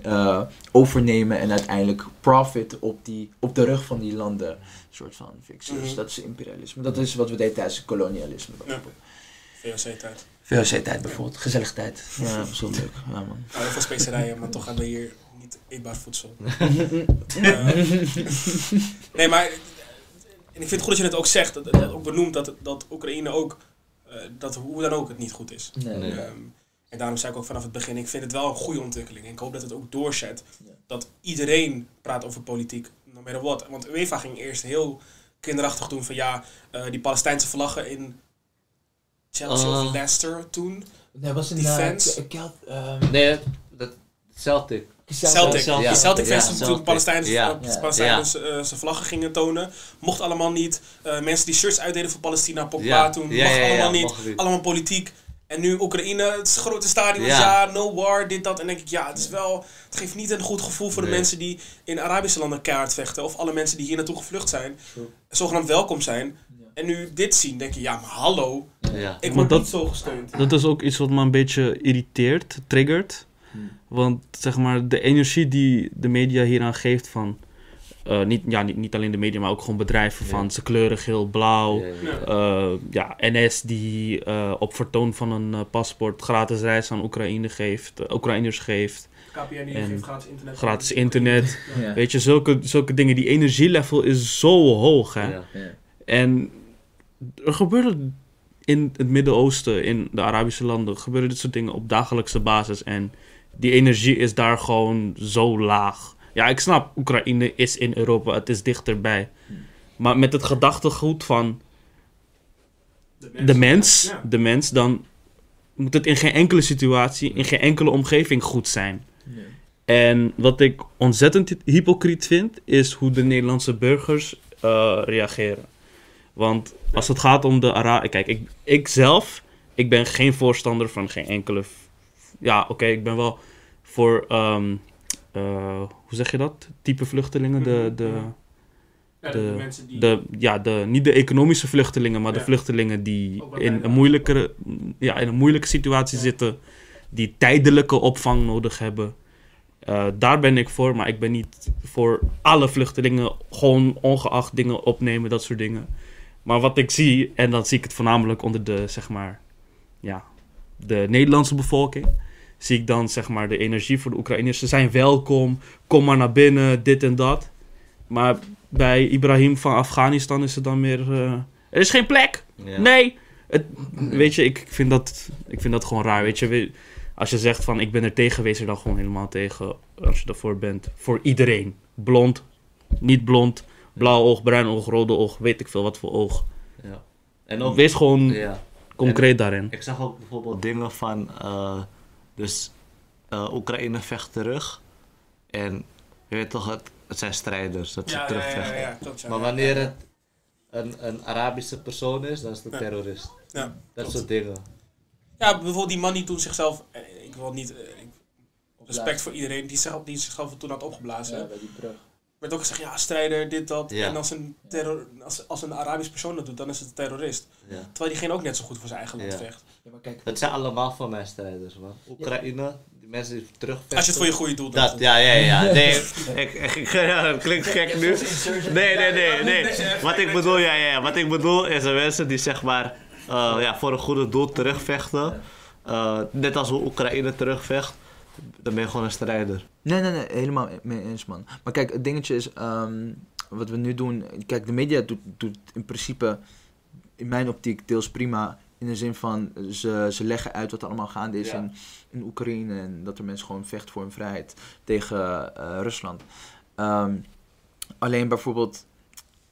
eh, overnemen en uiteindelijk profit op, die, op de rug van die landen soort van fixen. Dus Mhm. dat is imperialisme. Dat is wat we deden tijdens het kolonialisme Ja. VOC-tijd. VOC-tijd bijvoorbeeld, gezellig tijd. Ja, wel leuk. Ja, man. Heel veel specerijen, maar toch hebben we hier niet eetbaar voedsel. Eh, nee, maar... En ik vind het goed dat je het ook zegt, dat, dat ook benoemt dat, dat Oekraïne ook, dat hoe dan ook het niet goed is. Nee. Nee. Ehm, en daarom zei ik ook vanaf het begin, ik vind het wel een goede ontwikkeling. En ik hoop dat het ook doorzet. Ja. Dat iedereen praat over politiek, no matter what. Want UEFA ging eerst heel kinderachtig doen van ja, eh, die Palestijnse vlaggen in Chelsea Uh, of Leicester toen. Nee, was een Defense. uh, Kelt, ehm, Nee, dat, Celtic. Celtic. Ja, Die Celtic ja, fans toen Celtic. Palestijnse Ja. uh, Palestijnen uh, zijn vlaggen gingen tonen. Mocht allemaal niet. Uh, mensen die shirts uitdeden voor Palestina, Pogba Ja. toen. Ja, mag ja, ja, allemaal niet. mocht. Allemaal politiek. En nu Oekraïne, het is grote stadions, Ja. ja. no war, dit, dat. En denk ik, ja, het is wel... Het geeft niet een goed gevoel voor de mensen die in Arabische landen keihard vechten. Of alle mensen die hier naartoe gevlucht zijn. Zogenaamd welkom zijn. En nu dit zien, denk je, ja, maar hallo. Ja. Ik Maar word dat- niet zo gesteund. Dat is ook iets wat me een beetje irriteert, triggert. Hmm. Want zeg maar, de energie die de media hieraan geeft van... eh, niet, ja, niet, niet alleen de media, maar ook gewoon bedrijven Ja. van ze kleuren geel, blauw. Ja, ja. Ja. Eh, ja, NS die eh, op vertoon van een paspoort gratis reis aan Oekraïne geeft, Oekraïners geeft, KPN geeft gratis internet. gratis internet. ja. Weet je, zulke, zulke dingen. Die energielevel is zo hoog, hè. Ja. Ja. En er gebeuren in het Midden-Oosten, in de Arabische landen, gebeuren dit soort dingen op dagelijkse basis. En die energie is daar gewoon zo laag. Ja, ik snap, Oekraïne is in Europa, het is dichterbij. Maar met het gedachtegoed van de mens, Ja. de mens, dan moet het in geen enkele situatie, in geen enkele omgeving goed zijn. Ja. En wat ik ontzettend hypocriet vind, is hoe de Nederlandse burgers eh, reageren. Want als het gaat om de Arabië... Kijk, ik, ik zelf, ik ben geen voorstander van geen enkele... Ja, oké, ik ben wel voor... ehm, eh, hoe zeg je dat? Type vluchtelingen, de... de Ja, de- mensen die... de, ja, de, niet de economische vluchtelingen, maar de vluchtelingen die in een, moeilijkere, ja, in een moeilijke situatie Ja. zitten, die tijdelijke opvang nodig hebben. Eh, daar ben ik voor, maar ik ben niet voor alle vluchtelingen, gewoon ongeacht dingen opnemen, dat soort dingen. Maar wat ik zie, en dan zie ik het voornamelijk onder de, zeg maar, ja, de Nederlandse bevolking, zie ik dan, zeg maar, de energie voor de Oekraïners. Ze zijn welkom, kom maar naar binnen, dit en dat. Maar bij Ibrahim van Afghanistan is het dan meer, eh, er is geen plek. Ja. Nee. Het, weet je, ik vind, dat, ik vind dat gewoon raar. Weet je, als je zegt van ik ben er tegen, wees er dan gewoon helemaal tegen. Als je ervoor bent. Voor iedereen. Blond, niet blond, blauw oog, bruin oog, rode oog, weet ik veel wat voor oog. Ja. En ook, Wees gewoon ja. concreet daarin. Ik zag ook bijvoorbeeld dingen van, eh, dus eh, Oekraïne vecht terug. En je weet toch, het, het zijn strijders, dat ze ja, ja, ja, terugvechten. ja, ja, klopt, ja. Maar wanneer het een, een Arabische persoon is, dan is het een Ja. terrorist. Ja, Dat klopt. soort dingen. Ja, bijvoorbeeld die man die toen zichzelf... eh, Ik wil niet... eh, ik- Respect voor iedereen die, zich, die zichzelf toen had opgeblazen. Ja, bij die brug. Werd ook gezegd, ja, strijder, dit, dat. Ja. En als een, terror, als, als een Arabisch persoon dat doet, dan is het een terrorist. Ja. Terwijl diegene ook net zo goed voor zijn eigen land Ja. vecht. Ja, maar kijk, Het zijn allemaal voor mij strijders, man. Oekraïne, die mensen die terugvechten. Als je het voor je goede doel doet. Dat, ja, ja, ja. Nee, ik, ik, ik- ja, dat klinkt gek nu. Nee, nee, nee, nee. Wat ik bedoel, ja, ja. Wat ik bedoel is de mensen die zeg maar eh, ja, voor een goede doel terugvechten. Eh, net als hoe Oekraïne terugvecht, dan ben je gewoon een strijder. Nee, nee, nee, helemaal mee eens, man. Maar kijk, het dingetje is, ehm, wat we nu doen... Kijk, de media doet, doet in principe, in mijn optiek, deels prima. In de zin van, ze, ze leggen uit wat er allemaal gaande is Ja. in, in Oekraïne. En dat er mensen gewoon vechten voor hun vrijheid tegen eh, Rusland. Ehm, alleen bijvoorbeeld,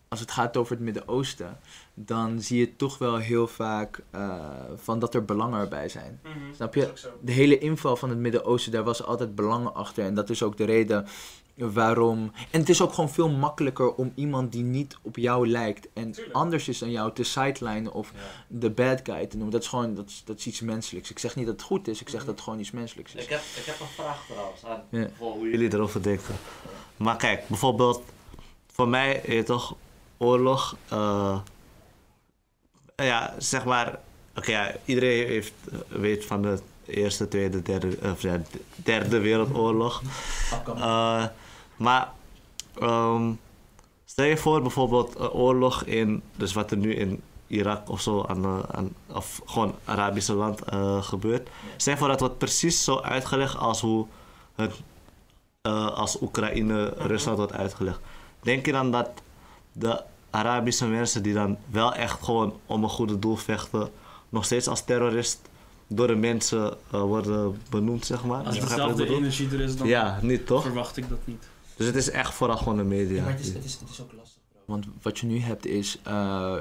als het gaat over het Midden-Oosten... dan zie je toch wel heel vaak eh, van dat er belangen erbij zijn. Mhm, Snap je? de hele inval van het Midden-Oosten, daar was altijd belangen achter. En dat is ook de reden waarom. En het is ook gewoon veel makkelijker om iemand die niet op jou lijkt en Tuurlijk. anders is dan jou te sidelinen of de bad guy te noemen. Dat is gewoon dat is, dat is iets menselijks. Ik zeg niet dat het goed is, ik zeg dat het gewoon iets menselijks is. Ik heb, ik heb een vraag trouwens aan Ja. voor hoe jullie erover denken. Maar kijk, bijvoorbeeld, voor mij is toch oorlog. eh, ja, zeg maar. Oké, ja, iedereen heeft, eh, weet van de Eerste, Tweede, Derde, of ja, derde Wereldoorlog. Eh, maar ehm, stel je voor bijvoorbeeld een oorlog in, dus wat er nu in Irak of zo, aan, aan, of gewoon Arabische land eh, gebeurt. Stel je voor dat wordt precies zo uitgelegd als hoe het eh, als Oekraïne, Rusland wordt uitgelegd. Denk je dan dat de Arabische mensen die dan wel echt gewoon om een goede doel vechten, nog steeds als terrorist door de mensen eh, worden benoemd, zeg maar? Als dezelfde energie er is, dan Ja, niet toch? verwacht ik dat niet. Dus het is echt vooral gewoon de media. Ja, maar het is, het, is, het is ook lastig. Want wat je nu hebt is, eh,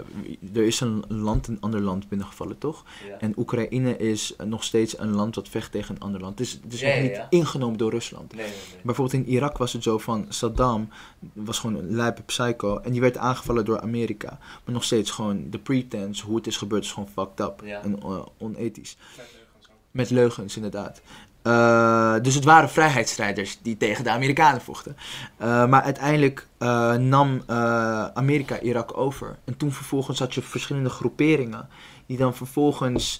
er is een land een ander land binnengevallen, toch? Ja. En Oekraïne is nog steeds een land dat vecht tegen een ander land. Het is, het is Ja, nog niet ja. ingenomen door Rusland. Nee, nee, nee. Bijvoorbeeld in Irak was het zo van Saddam was gewoon een lijpe psycho en die werd aangevallen door Amerika. Maar nog steeds gewoon de pretense, hoe het is gebeurd, is gewoon fucked up en eh, onethisch. Met leugens, inderdaad. Eh, dus het waren vrijheidsstrijders die tegen de Amerikanen vochten. Eh, maar uiteindelijk eh, nam Amerika Irak over. En toen vervolgens had je verschillende groeperingen. Die dan vervolgens.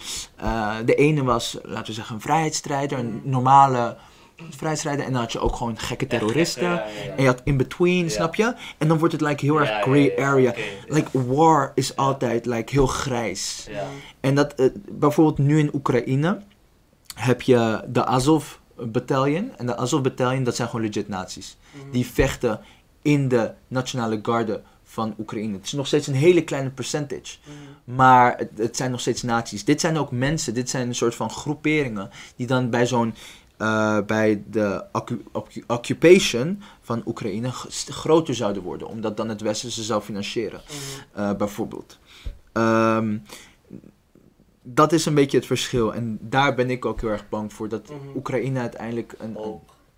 de ene was, laten we zeggen, een vrijheidsstrijder. Een normale vrijheidsstrijder. En dan had je ook gewoon gekke terroristen. Ja, ja, ja. En je had in between, Ja. snap je? En dan wordt het like heel erg ja, area. Like war is altijd like heel grijs. Ja. En dat, bijvoorbeeld nu in Oekraïne heb je de Azov Battalion. En de Azov Battalion, dat zijn gewoon legit nazi's. Mhm. Die vechten in de nationale garde van Oekraïne. Het is nog steeds een hele kleine percentage. Mhm. Maar het, het zijn nog steeds nazi's. Dit zijn ook mensen, dit zijn een soort van groeperingen die dan bij zo'n. eh, bij de occu- occu- occupation van Oekraïne groter zouden worden, omdat dan het Westen ze zou financieren Mhm. eh, bijvoorbeeld. Ehm, dat is een beetje het verschil. En daar ben ik ook heel erg bang voor. Dat Mhm. Oekraïne uiteindelijk een,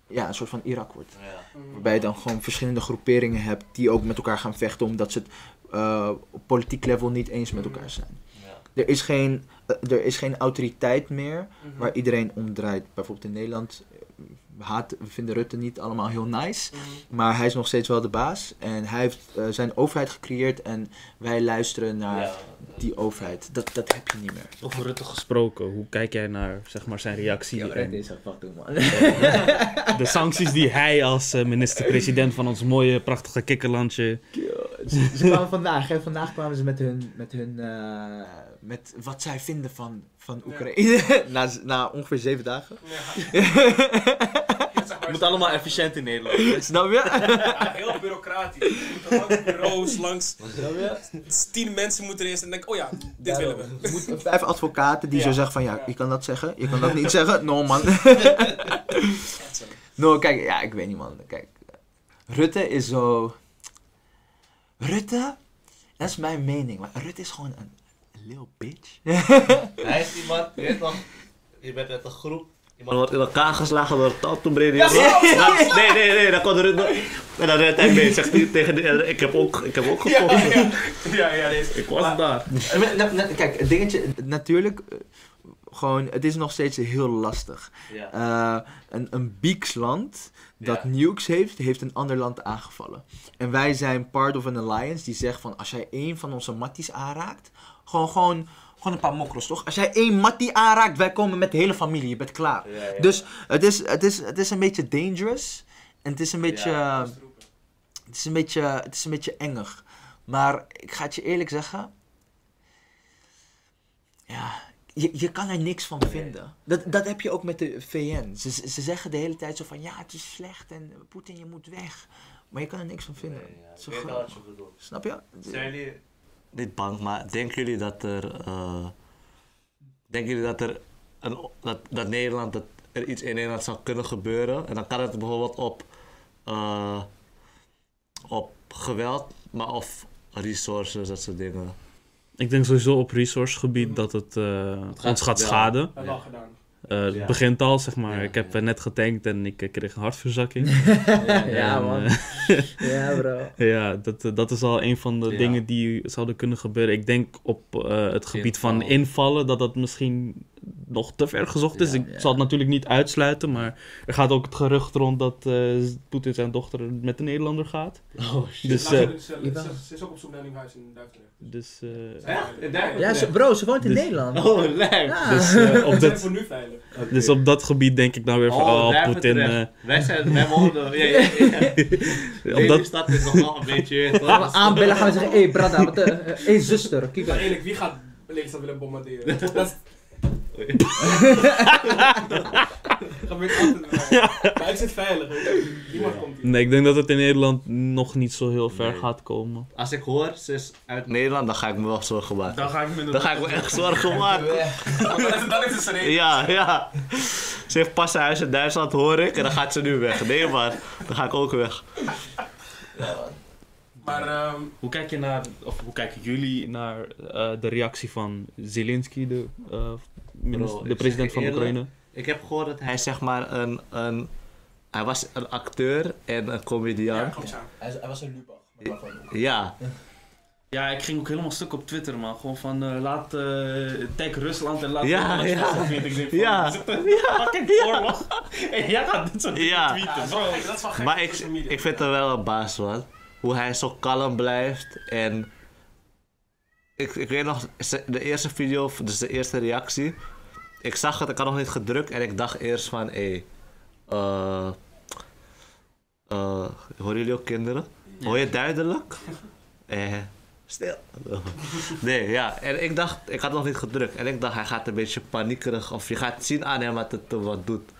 ja, een soort van Irak wordt. Ja. Mhm. Waarbij je dan gewoon verschillende groeperingen hebt die ook met elkaar gaan vechten. Omdat ze het eh, op politiek level niet eens met elkaar zijn. Ja. Er is geen, eh, er is geen autoriteit meer Mhm. waar iedereen om draait. Bijvoorbeeld in Nederland. We, haat, we vinden Rutte niet allemaal heel nice. Mhm. Maar hij is nog steeds wel de baas. En hij heeft eh, zijn overheid gecreëerd. En wij luisteren naar Ja. die overheid. Dat, dat heb je niet meer. Over Rutte gesproken, hoe kijk jij naar zeg maar, zijn reactie en is fucking man. de sancties die hij als eh, minister-president van ons mooie, prachtige kikkerlandje... Ze ze kwamen vandaag, hè? Vandaag kwamen ze met hun, met hun, eh, met wat zij vinden van, van Ja. Oekraïne. na, na ongeveer zeven dagen. Ja. Het moet allemaal efficiënt in Nederland. Snap je? Ja, heel bureaucratisch. Je moet langs bureaus, langs Snap je? tien mensen moeten er eerst en denken, oh ja, dit willen we. Je moet vijf advocaten die Ja. zo zeggen van ja, Ja. je kan dat zeggen, je kan dat niet zeggen. No man. No, kijk, ja, ik weet niet man. Kijk, Rutte is zo... Rutte, dat is mijn mening, maar Rutte is gewoon een, een little bitch. Hij is iemand, je weet toch, je bent met een groep. Iemand wordt in elkaar geslagen door een tandtoenbrede. Ja, nee, nee, nee, dan komt Rutte. En dan rent hij mee, zegt hij tegen de, ik heb ook, ik heb ook gevochten. Ja, ja, nee. Ik was daar. Eh, maar, nou, nou, Kijk, het dingetje, natuurlijk, eh, gewoon, het is nog steeds heel lastig. Ja. Eh, een, een Beaks-land dat Ja. nukes heeft, heeft een ander land aangevallen. En wij zijn part of an alliance die zegt van, als jij één van onze matties aanraakt, gewoon, gewoon, gewoon een paar mokros, toch? Als jij één mattie aanraakt, wij komen met de hele familie, je bent klaar. Ja. Dus het is, het, is, het is een beetje dangerous. En het is een beetje, Ja, het is een beetje, het is een beetje engig. Maar ik ga het je eerlijk zeggen. Ja, je, je kan er niks van vinden. Dat, dat heb je ook met de VN. Ze, ze zeggen de hele tijd zo van ja, het is slecht en Poetin, je moet weg. Maar je kan er niks van vinden. Nee, ja, ik Zo wat je bedoelt. Snap je? Zijn jullie niet bang, maar denken jullie dat er. eh, denken jullie dat er. Een, dat, dat Nederland. dat er iets in Nederland zou kunnen gebeuren? En dan kan het bijvoorbeeld op. eh, op geweld, maar of resources, dat soort dingen. Ik denk sowieso op resourcegebied dat het eh, ons gaat schaden. Hebben we al gedaan. Eh, het Ja. begint al, zeg maar. Ja, ik heb ja. net getankt en ik eh, kreeg een hartverzakking. ja, En, man. Ja, bro. ja, dat, dat is al een van de Ja. dingen die zouden kunnen gebeuren. Ik denk op eh, het gebied van Inval. invallen dat dat misschien nog te ver gezocht is. Ja. ik Ja. zal het natuurlijk niet uitsluiten, maar er gaat ook het gerucht rond dat eh Poetin zijn dochter met een Nederlander gaat. Oh shit. Dus, Nou, eh, ze, ze, Jawel. ze, ze is ook op zoek naar een nieuw huis in Duitsland. dus, eh? Ja, ze- bro, ze woont in Dus- Nederland. Oh, lijp. Ja. dus, op Ze zijn dat, voor nu veilig. dus op dat gebied denk ik nou weer van, Oh, oh, Poetin... eh, Wij zijn, wij wonen. Ja, ja, ja. op Deze dat, stad is nog wel een beetje. Gaan we aanbellen, gaan we zeggen, hé hey, brada, hé hey, zuster, kijk Maar eerlijk, wie gaat Lelystad willen bombarderen? Dat is... Gebeurt altijd mij. Maar ik zit veilig. Niemand komt hier. nee, ik denk dat het in Nederland nog niet zo heel ver Nee. gaat komen. Als ik hoor, ze is uit Nederland, dan ga ik me wel zorgen maken. ga ik me Dan ga ik me echt zorgen maken. Want Dan is, dan is het zijn reden. Ja, ja. Ze heeft pas een huis in Duitsland, hoor ik, en dan gaat ze nu weg. Nee, maar dan ga ik ook weg. Maar ehm, Hoe kijk je naar, of hoe kijken jullie naar eh, de reactie van Zelensky, de, eh, minister- Bro, de president van eerlijk, Oekraïne? Ik heb gehoord dat hij zeg maar een, een... Hij was een acteur en een ja, comedian. klopt ja. Hij, was een Lubach. Ja, Ja, ik ging ook helemaal stuk op Twitter, man. Gewoon van, eh, laat eh tag Rusland en laat Ja, ja. vast. Ik denk van, Ja. in een fucking oorlog. En jij gaat dit soort dingen Ja. tweeten, Ja, bro. dat is wel gek, is maar ik, vind hem wel een baas, man. Hoe hij zo kalm blijft en... Ik, ik weet nog, de eerste video, dus de eerste reactie. Ik zag het, ik had nog niet gedrukt en ik dacht eerst van, hé... Hey, eh... eh, horen jullie ook kinderen? Hoor je duidelijk? Eh, stil. nee, ja. En ik dacht, ik had nog niet gedrukt. En ik dacht, hij gaat een beetje paniekerig. Of je gaat zien aan hem wat het wat doet.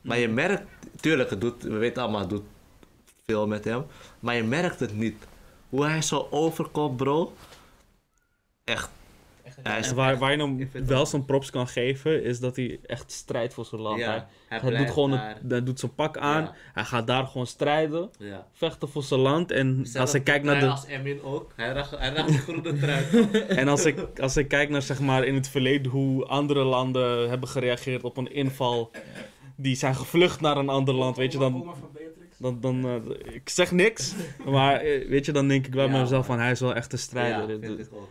Maar je merkt, tuurlijk, het doet, we weten allemaal, het doet veel met hem. Maar je merkt het niet. Hoe hij zo overkomt, bro. Echt. Hij is En waar, waar je hem wel zijn props kan geven, is dat hij echt strijdt voor zijn land. Ja, hij, hij hij doet gewoon het, hij doet zijn pak aan, Ja. hij gaat daar gewoon strijden, Ja. vechten voor zijn land. En als ik kijk naar de, als Emin ook. Hij draagt de groene trui. En als ik, als ik kijk naar zeg maar in het verleden hoe andere landen hebben gereageerd op een inval, die zijn gevlucht naar een ander land, weet je, dan, Oma van Beatrix. Dan, dan eh, ik zeg niks, maar eh, weet je, dan denk ik wel Ja, bij mezelf van hij is wel echt een strijder. Ja, vind ik ook.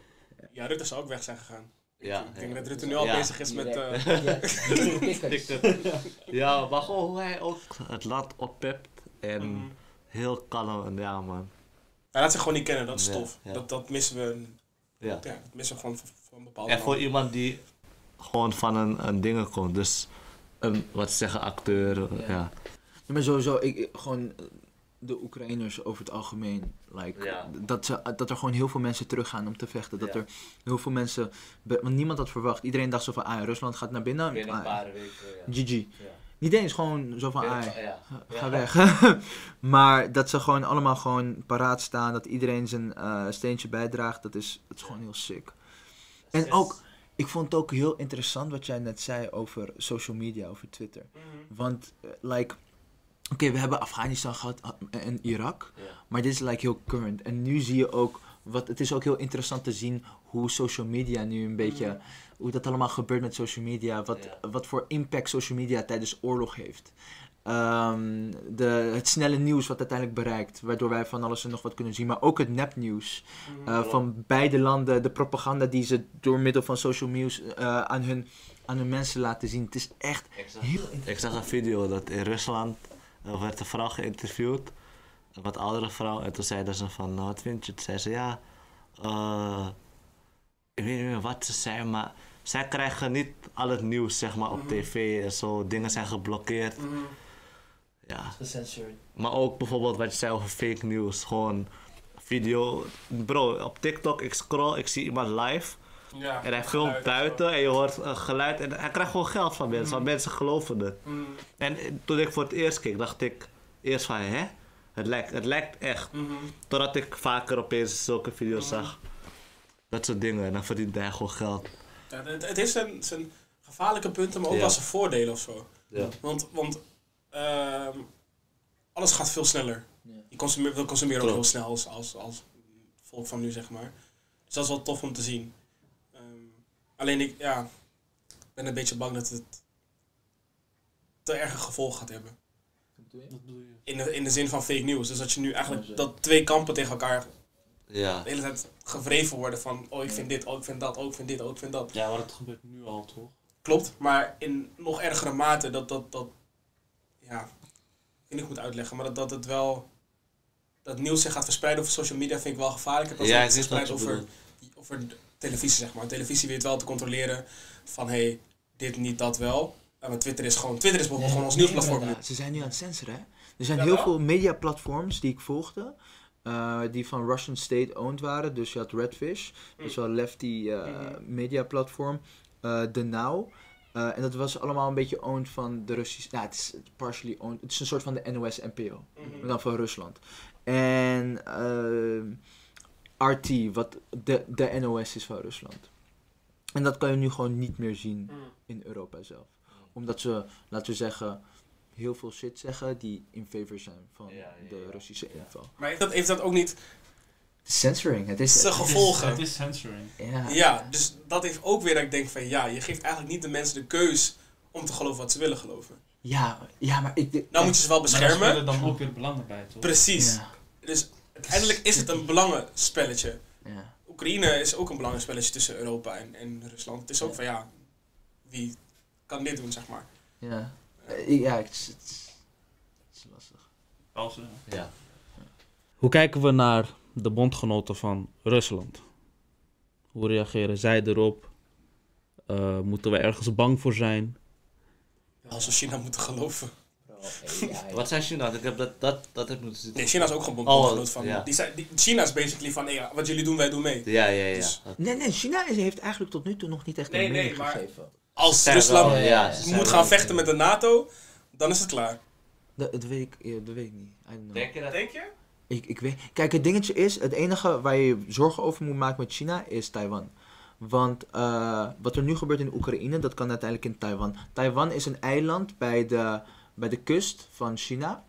Ja, Rutte zou ook weg zijn gegaan. Ja, ik denk dat Rutte nu al Ja. bezig is met... eh, Ja, maar gewoon hoe hij ook het land oppept en mhm. heel kalm en ja man. Hij laat zich gewoon niet kennen, dat is Ja, tof. ja. Dat, dat missen we. Ja. Ja, dat missen we gewoon van, van bepaalde En voor iemand die gewoon van een, een dingen komt, dus een, wat ze zeggen, acteur, ja. Ja. Maar sowieso, ik, gewoon eh, de Oekraïners over het algemeen. Like, Ja. dat, ze, dat er gewoon heel veel mensen teruggaan om te vechten. Dat Ja. er heel veel mensen. Want niemand had verwacht. Iedereen dacht zo van, ah, Rusland gaat naar binnen. Binnen een ah, paar weken, ja. GG. Niet eens gewoon zo van, ah, ga weg. maar dat ze gewoon allemaal gewoon paraat staan. Dat iedereen zijn eh, steentje bijdraagt. Dat is, dat is gewoon heel sick. En ook, ik vond het ook heel interessant wat jij net zei over social media, over Twitter. Mhm. Want, eh, like, oké, we hebben Afghanistan gehad eh, en Irak, Ja. maar dit is like heel current. En nu zie je ook, wat, het is ook heel interessant te zien hoe social media nu een beetje, Mhm. hoe dat allemaal gebeurt met social media, wat, Ja. wat voor impact social media tijdens oorlog heeft. Ehm, de, het snelle nieuws wat uiteindelijk bereikt, waardoor wij van alles en nog wat kunnen zien, maar ook het nepnieuws Mhm. eh, van beide landen, de propaganda die ze door middel van social nieuws eh, aan, hun, aan hun mensen laten zien. Het is echt Ik zag, heel ik zag een video dat in Rusland er werd een vrouw geïnterviewd, een wat oudere vrouw, en toen zeiden ze van, nou, wat vind je? Toen zei ze, ja, eh, ik weet niet meer wat ze zei, maar zij krijgen niet al het nieuws, zeg maar, op Mhm. tv en zo, dingen zijn geblokkeerd. Mhm. Ja. gecensureerd. Maar ook bijvoorbeeld wat je zei over fake news. Gewoon video. Bro, op TikTok, ik scroll, ik zie iemand live. Ja, En hij filmt en buiten en je hoort een geluid. En hij krijgt gewoon geld van mensen, want mensen geloven het. Mhm. En eh, toen ik voor het eerst keek, dacht ik eerst van, hè? Het lijkt, het lijkt echt. Mhm. Totdat ik vaker opeens zulke video's zag. Dat soort dingen. En dan verdient hij gewoon geld. Ja, het, het heeft zijn, zijn gevaarlijke punten, maar ook Ja. wel zijn voordelen of zo. Ja. Want, want ehm, alles gaat veel sneller. Ja. Je consumeert, we consumeren ook heel snel als, als, als volk van nu, zeg maar. Dus dat is wel tof om te zien. Alleen ik, ja, ben een beetje bang dat het te erg een gevolg gaat hebben. In de, in de zin van fake news. Dus dat je nu eigenlijk dat twee kampen tegen elkaar Ja. de hele tijd gewreven worden van oh ik vind dit, oh ik vind dat, oh ik vind dit, oh ik vind dat. Ja, maar dat gebeurt nu al, toch? Klopt, maar in nog ergere mate dat dat, dat ja, ik weet niet hoe ik moet uitleggen, maar dat, dat het wel, dat nieuws zich gaat verspreiden over social media vind ik wel Ja, dat ik het verspreidt je over, over de televisie zeg maar. Televisie weet wel te controleren van hé, hey, dit niet, dat wel. En maar Twitter is gewoon, Twitter is bijvoorbeeld gewoon ons nieuwsplatform nu. Ze zijn nu aan het censoren, hè? Er zijn Ja, heel wel? veel mediaplatforms die ik volgde, eh, die van Russian State-owned waren. Dus je had Redfish, is wel lefty eh Mhm. mediaplatform. eh The Now. en dat was allemaal een beetje owned van de Russische... Nou, het is partially owned. Het is een soort van de NOS-NPO. Mhm. Maar dan van Rusland. En ehm, RT, wat de, de NOS is van Rusland. En dat kan je nu gewoon niet meer zien Mhm. in Europa zelf. Omdat ze, laten we zeggen, heel veel shit zeggen die in favor zijn van Ja, ja, de ja. Russische inval. Maar heeft dat, heeft dat ook niet Het is censoring. Het is... Zijn gevolgen. Het is censoring. ja. Ja, dus dat heeft ook weer dat ik denk van ja, je geeft eigenlijk niet de mensen de keus om te geloven wat ze willen geloven. Ja, ja, maar ik... Nou moet je ze wel Maar beschermen. dan ook weer belangen bij, toch? Precies. Ja, Dus uiteindelijk is het een belangenspelletje. ja. Oekraïne is ook een belangenspelletje tussen Europa en, en Rusland. Het is ook van ja, wie kan dit doen, zeg maar. Ja, Eh, ja het, is, het, lastig. Pauze. Ja. Hoe kijken we naar de bondgenoten van Rusland? Hoe reageren zij erop? Eh, moeten we ergens bang voor zijn? Als we China moeten geloven. Wat zei China? Ik heb dat, dat, dat heb ik moeten zitten. Nee, China is ook gewoon Oh, bondgenoot van. ja. Die zijn, die, China is basically van, hey, wat jullie doen, wij doen mee. Ja, ja, ja. Dus- Nee, nee, China is, heeft eigenlijk tot nu toe nog niet echt een Nee, nee, mening maar- gegeven. Als Zijn Rusland wel, moet gaan vechten met de NATO, dan is het klaar. Dat, dat, weet ik, ja, dat weet ik niet. I don't know. Denk je dat? Denk je? Ik, ik weet, kijk, het dingetje is, het enige waar je je zorgen over moet maken met China is Taiwan. Want eh, wat er nu gebeurt in Oekraïne, dat kan uiteindelijk in Taiwan. Taiwan is een eiland bij de, bij de kust van China.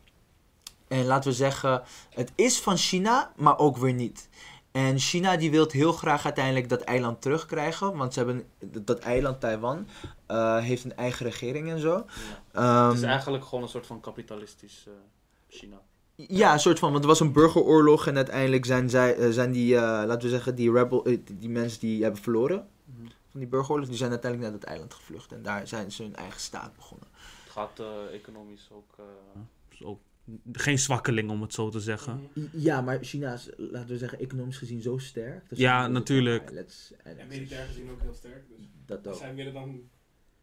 En laten we zeggen, het is van China, maar ook weer niet. En China die wil heel graag uiteindelijk dat eiland terugkrijgen. Want ze hebben dat eiland Taiwan eh, heeft een eigen regering en zo. Ehm, het is eigenlijk gewoon een soort van kapitalistisch eh, China. ja, een soort van, want er was een burgeroorlog en uiteindelijk zijn, zij, eh, zijn die, eh, laten we zeggen, die rebel, die, die mensen die hebben verloren van die burgeroorlog, die zijn uiteindelijk naar dat eiland gevlucht en daar zijn ze hun eigen staat begonnen. Het gaat eh, economisch ook, eh, ook geen zwakkeling om het zo te zeggen. Ja, maar China is, laten we zeggen, economisch gezien zo sterk. Dus Ja, natuurlijk. Let's- en- Militair gezien ook heel sterk. Dus Dat ook. zij willen dan...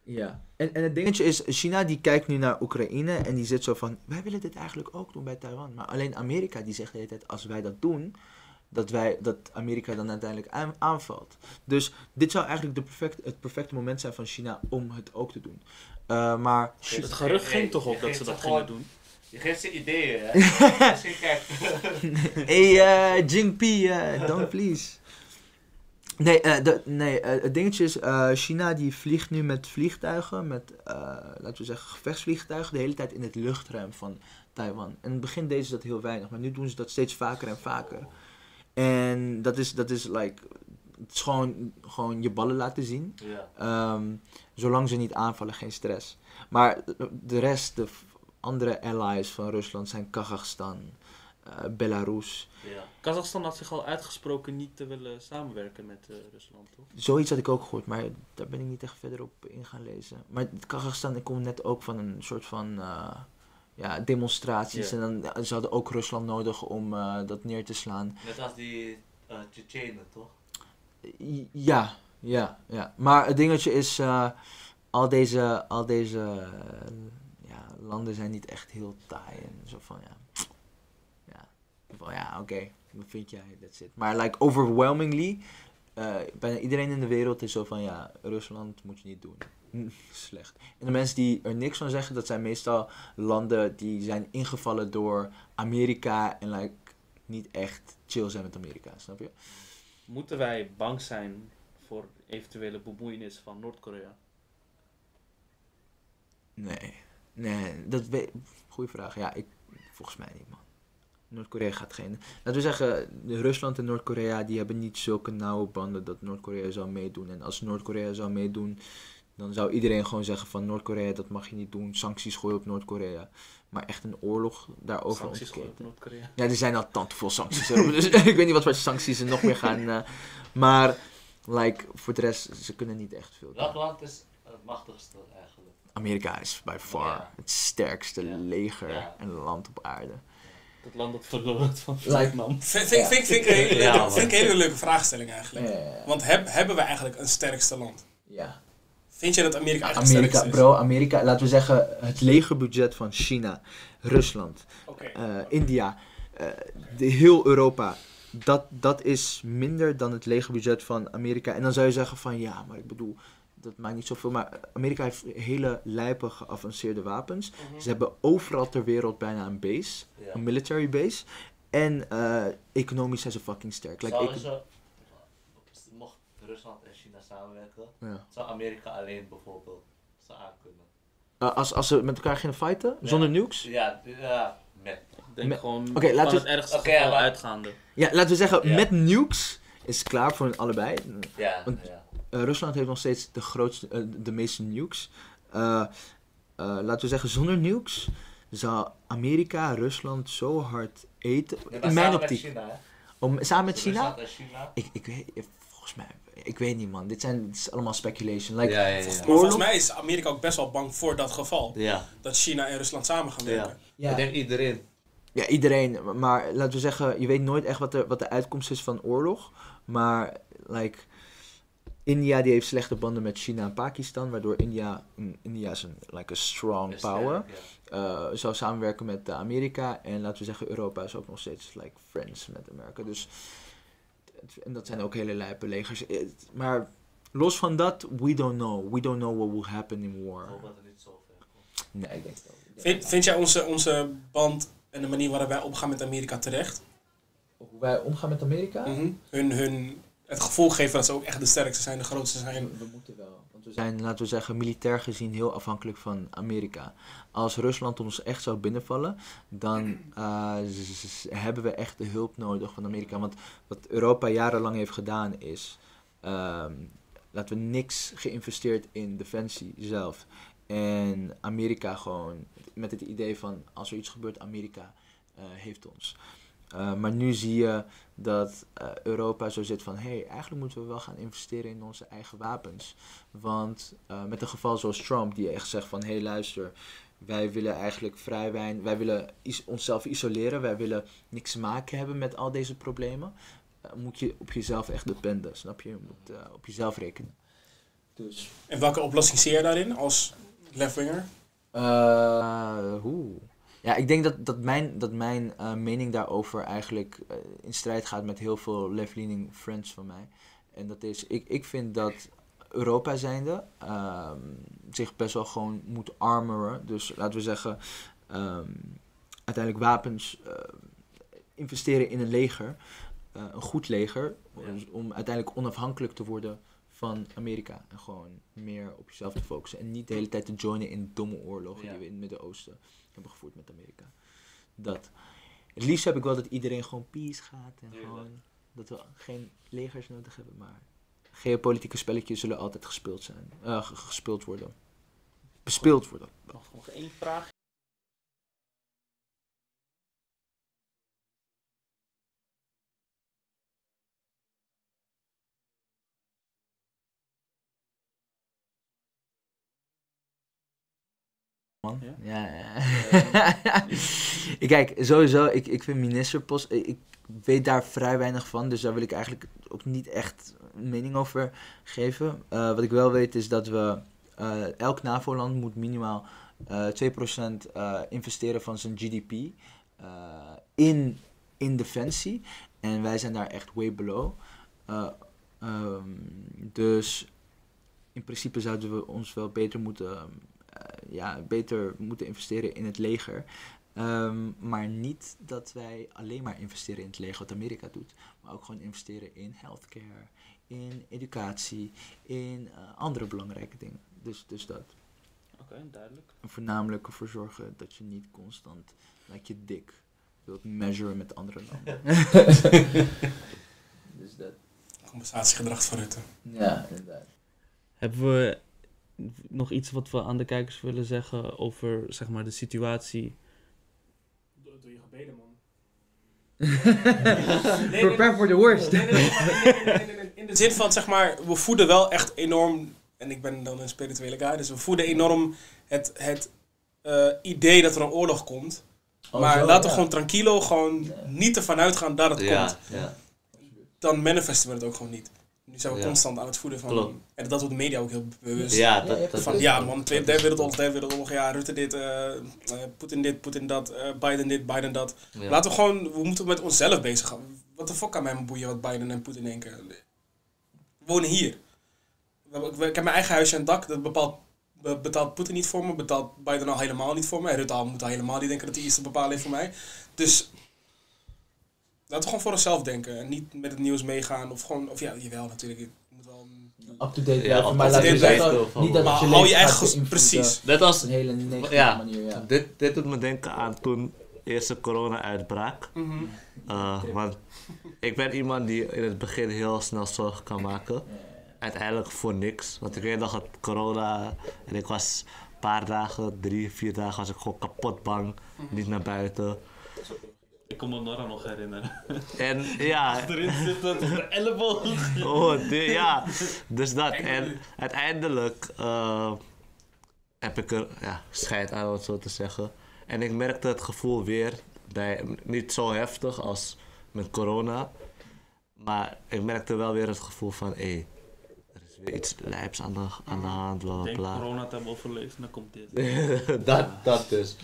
Ja. En, en het dingetje is, China die kijkt nu naar Oekraïne en die zit zo van, wij willen dit eigenlijk ook doen bij Taiwan. Maar alleen Amerika die zegt de hele tijd, als wij dat doen, dat, wij, dat Amerika dan uiteindelijk aan- aanvalt. Dus dit zou eigenlijk de perfect, het perfecte moment zijn van China om het ook te doen. Eh, maar Het gerucht ging toch op dat ze dat gewoon- gingen doen? Je geeft ze ideeën, hè? Hey, eh Jinping, eh, don't please. Nee, eh, de, nee het dingetje is, eh, China die vliegt nu met vliegtuigen, met, eh, laten we zeggen, gevechtsvliegtuigen, de hele tijd in het luchtruim van Taiwan. En in het begin deden ze dat heel weinig, maar nu doen ze dat steeds vaker en vaker. En dat is, dat is like, het is gewoon, gewoon je ballen laten zien. Ja. Ehm, zolang ze niet aanvallen, geen stress. Maar de rest, de andere allies van Rusland zijn Kazachstan, eh, Belarus. ja. Kazachstan had zich al uitgesproken niet te willen samenwerken met eh, Rusland, toch? Zoiets had ik ook gehoord, maar daar ben ik niet echt verder op in gaan lezen. Maar Kazachstan, ik kom net ook van een soort van eh, ja, demonstraties. En dan, ze hadden ook Rusland nodig om eh, dat neer te slaan. Net als die uh, Tsjetsjenen, toch? Ja, ja, ja. Maar het dingetje is, eh, al deze, al deze ja, landen zijn niet echt heel taai. En zo van, ja, ja, van, ja oké, wat vind jij, that's it. Maar like, overwhelmingly, bijna iedereen in de wereld is zo van, ja, Rusland moet je niet doen. Slecht. En de mensen die er niks van zeggen, dat zijn meestal landen die zijn ingevallen door Amerika en like, niet echt chill zijn met Amerika, snap je? Moeten wij bang zijn voor eventuele bemoeienis van Noord-Korea? Nee, nee, dat weet... Goeie vraag. Ja, ik, volgens mij niet, man. Noord-Korea gaat geen... Laten we zeggen, Rusland en Noord-Korea, die hebben niet zulke nauwe banden dat Noord-Korea zou meedoen. En als Noord-Korea zou meedoen, dan zou iedereen gewoon zeggen van Noord-Korea, dat mag je niet doen. Sancties gooien op Noord-Korea. Maar echt een oorlog daarover Sancties gooien op. Noord-Korea. Ja, er zijn al tandvol sancties dus ik weet niet wat voor sancties er nog meer gaan. eh, maar, like, voor de rest, ze kunnen niet echt veel doen. Welk land is het machtigste eigenlijk? Amerika is by far Ja. het sterkste Ja. leger Ja. en land op aarde. Het land dat verloren van Vietnam. Vind, vind, vind, vind ik een hele, leuke- man. vind ik een hele leuke vraagstelling eigenlijk. Ja. Want heb, hebben we eigenlijk een sterkste land? ja. Vind je dat Amerika eigenlijk het Amerika, sterkste is? bro, Amerika, laten we zeggen, het legerbudget van China, Rusland, eh, India, eh, de, heel Europa, dat, dat is minder dan het legerbudget van Amerika. En dan zou je zeggen van, ja, maar ik bedoel, dat maakt niet zoveel. Maar Amerika heeft hele lijpe geavanceerde wapens. Mhm. Ze hebben overal ter wereld bijna een base, een military base. En eh, economisch zijn ze fucking sterk. Like, Zouden ik- ze, mocht Rusland en China samenwerken, ja. zou Amerika alleen bijvoorbeeld ze aankunnen? Eh, als, als ze met elkaar gingen fighten, zonder nukes? Ja, ja met. denk Met- gewoon Oké, laten we- het ergste maar- uitgaande. Ja, laten we zeggen, Ja. met nukes is klaar voor hun allebei. Ja, Want- ja. Eh, Rusland heeft nog steeds de grootste, eh, de meeste nukes. Eh, eh, laten we zeggen, zonder nukes zou Amerika Rusland zo hard eten. In mijn optiek. Om, samen met China? China. Ik, ik weet, volgens mij, ik weet niet man. Dit zijn dit is allemaal speculation. Like, ja, ja, ja. Maar ja. volgens mij is Amerika ook best wel bang voor dat geval. Ja, Dat China en Rusland samen gaan werken. ja. ik denk iedereen. Ja, iedereen. Maar laten we zeggen, je weet nooit echt wat de, wat de uitkomst is van oorlog. Maar, like, India die heeft slechte banden met China en Pakistan. Waardoor India, India is een like a strong Is power. eh, zou samenwerken met eh, Amerika. En laten we zeggen, Europa is ook nog steeds like, friends met Amerika. Dus, en dat zijn ook hele lijpe legers. Eh, Maar los van dat, we don't know. We don't know what will happen in war. Ik hoop dat het niet zo ver komt. Nee, ik denk het ook. Ik denk Vind, vind jij onze, onze band en de manier waarop wij omgaan met Amerika terecht? Hoe wij omgaan met Amerika? Mhm. hun, hun het gevoel geven dat ze ook echt de sterkste zijn, de grootste zijn. We moeten wel. Want we zijn, laten we zeggen, militair gezien heel afhankelijk van Amerika. Als Rusland ons echt zou binnenvallen, dan eh, hebben we echt de hulp nodig van Amerika. Want wat Europa jarenlang heeft gedaan is, ehm, laten we niks geïnvesteerd in defensie zelf. En Amerika gewoon, met het idee van, als er iets gebeurt, Amerika eh, heeft ons. Eh, maar nu zie je dat eh, Europa zo zit van... hé, hey, eigenlijk moeten we wel gaan investeren in onze eigen wapens. Want eh, met een geval zoals Trump, die echt zegt van... hé, hey, luister, wij willen eigenlijk vrij weinig... wij willen is- onszelf isoleren, wij willen niks te maken hebben met al deze problemen... moet je op jezelf echt dependen, snap je? Je moet op jezelf rekenen. Dus... En welke oplossing zie je daarin als leftwinger? Eh, hoe? Ja, ik denk dat, dat mijn, dat mijn eh, mening daarover eigenlijk eh, in strijd gaat met heel veel left-leaning friends van mij. En dat is, ik, ik vind dat Europa zijnde ehm, zich best wel gewoon moet armoren. Dus laten we zeggen, ehm, uiteindelijk wapens eh, investeren in een leger. een goed leger. Ja. dus om uiteindelijk onafhankelijk te worden van Amerika. En gewoon meer op jezelf te focussen. En niet de hele tijd te joinen in domme oorlogen Ja. die we in het Midden-Oosten hebben gevoerd met Amerika. Dat. Het liefst heb ik wel dat iedereen gewoon peace gaat. En gewoon dat we geen legers nodig hebben. Maar geopolitieke spelletjes zullen altijd gespeeld zijn. g- gespeeld worden. Bespeeld worden. Nog, nog één vraag. Man. Ja? Ja, ik kijk, sowieso, ik, ik vind ministerpost, ik, weet daar vrij weinig van, dus daar wil ik eigenlijk ook niet echt een mening over geven. Eh, wat ik wel weet is dat we, eh, elk NAVO-land moet minimaal eh 2% eh, investeren van zijn GDP eh, in, in defensie. En wij zijn daar echt way below. Eh, ehm, dus in principe zouden we ons wel beter moeten eh, ja, beter moeten investeren in het leger. Ehm, maar niet dat wij alleen maar investeren in het leger wat Amerika doet. Maar ook gewoon investeren in healthcare, in educatie, in eh, andere belangrijke dingen. Dus, dus dat. Oké, duidelijk. En voornamelijk ervoor zorgen dat je niet constant like je dik wilt measuren met andere landen. dus dat. Compensatiegedrag van Rutte. Ja, inderdaad. Hebben we nog iets wat we aan de kijkers willen zeggen over zeg maar, de situatie? Doe, doe je gebeden, man. Prepare for the worst. Nee, nee, nee, maar in- de zin van, zeg maar, we voeden wel echt enorm, en ik ben dan een spirituele guy, dus we voeden enorm het, het eh, idee dat er een oorlog komt. maar laten we gewoon tranquilo, gewoon Ja. niet ervan uitgaan dat het Ja, komt. ja. Dan manifesten we het ook gewoon niet. Nu zijn we Ja. constant aan het voeden van, Klopt. en dat doet de media ook heel bewust. Ja, dat, dat Van ja dat- man, dat Tweede wereldoorlog, derde wereldoorlog, ja, Rutte dit, eh, eh, Poetin dit, Poetin dat, eh, Biden dit, Biden dat. ja. Laten we gewoon, we moeten met onszelf bezig gaan. Wat de fuck kan mij me boeien wat Biden en Poetin denken? We wonen hier. Ik heb mijn eigen huisje en dak, dat bepaalt, be- betaalt Poetin niet voor me, betaalt Biden al helemaal niet voor me. En Rutte al moet al helemaal niet denken dat hij iets te bepalen heeft voor mij. Dus laten we gewoon voor onszelf denken en niet met het nieuws meegaan. Of gewoon, of ja, jawel natuurlijk. Je moet wel, Up-to-date Ja, blijven, maar up-to-date laten we zeggen, blijven. niet dat maar je hou je eigen, precies. Net Op als, een hele negatieve Ja. manier, ja. dit, dit doet me denken aan toen eerste corona-uitbraak. Mhm. Eh, want ik ben iemand die in het begin heel snel zorgen kan maken. Uiteindelijk voor niks. Want ik weet nog het corona en ik was een paar dagen, drie, vier dagen, was ik gewoon kapot bang. Niet naar buiten. Ik kan me Nora nog herinneren. En ja, Erin zitten, de elleboog. oh, di- ja, dus dat. En uiteindelijk eh, heb ik er ja, scheid aan, om het zo te zeggen. En ik merkte het gevoel weer bij, niet zo heftig als met corona. Maar ik merkte wel weer het gevoel van, hé, hey, er is weer iets lijps aan de, aan de hand, bla Ik bla denk bla. corona te hebben overleefd en dan komt dit. dat, dat dus.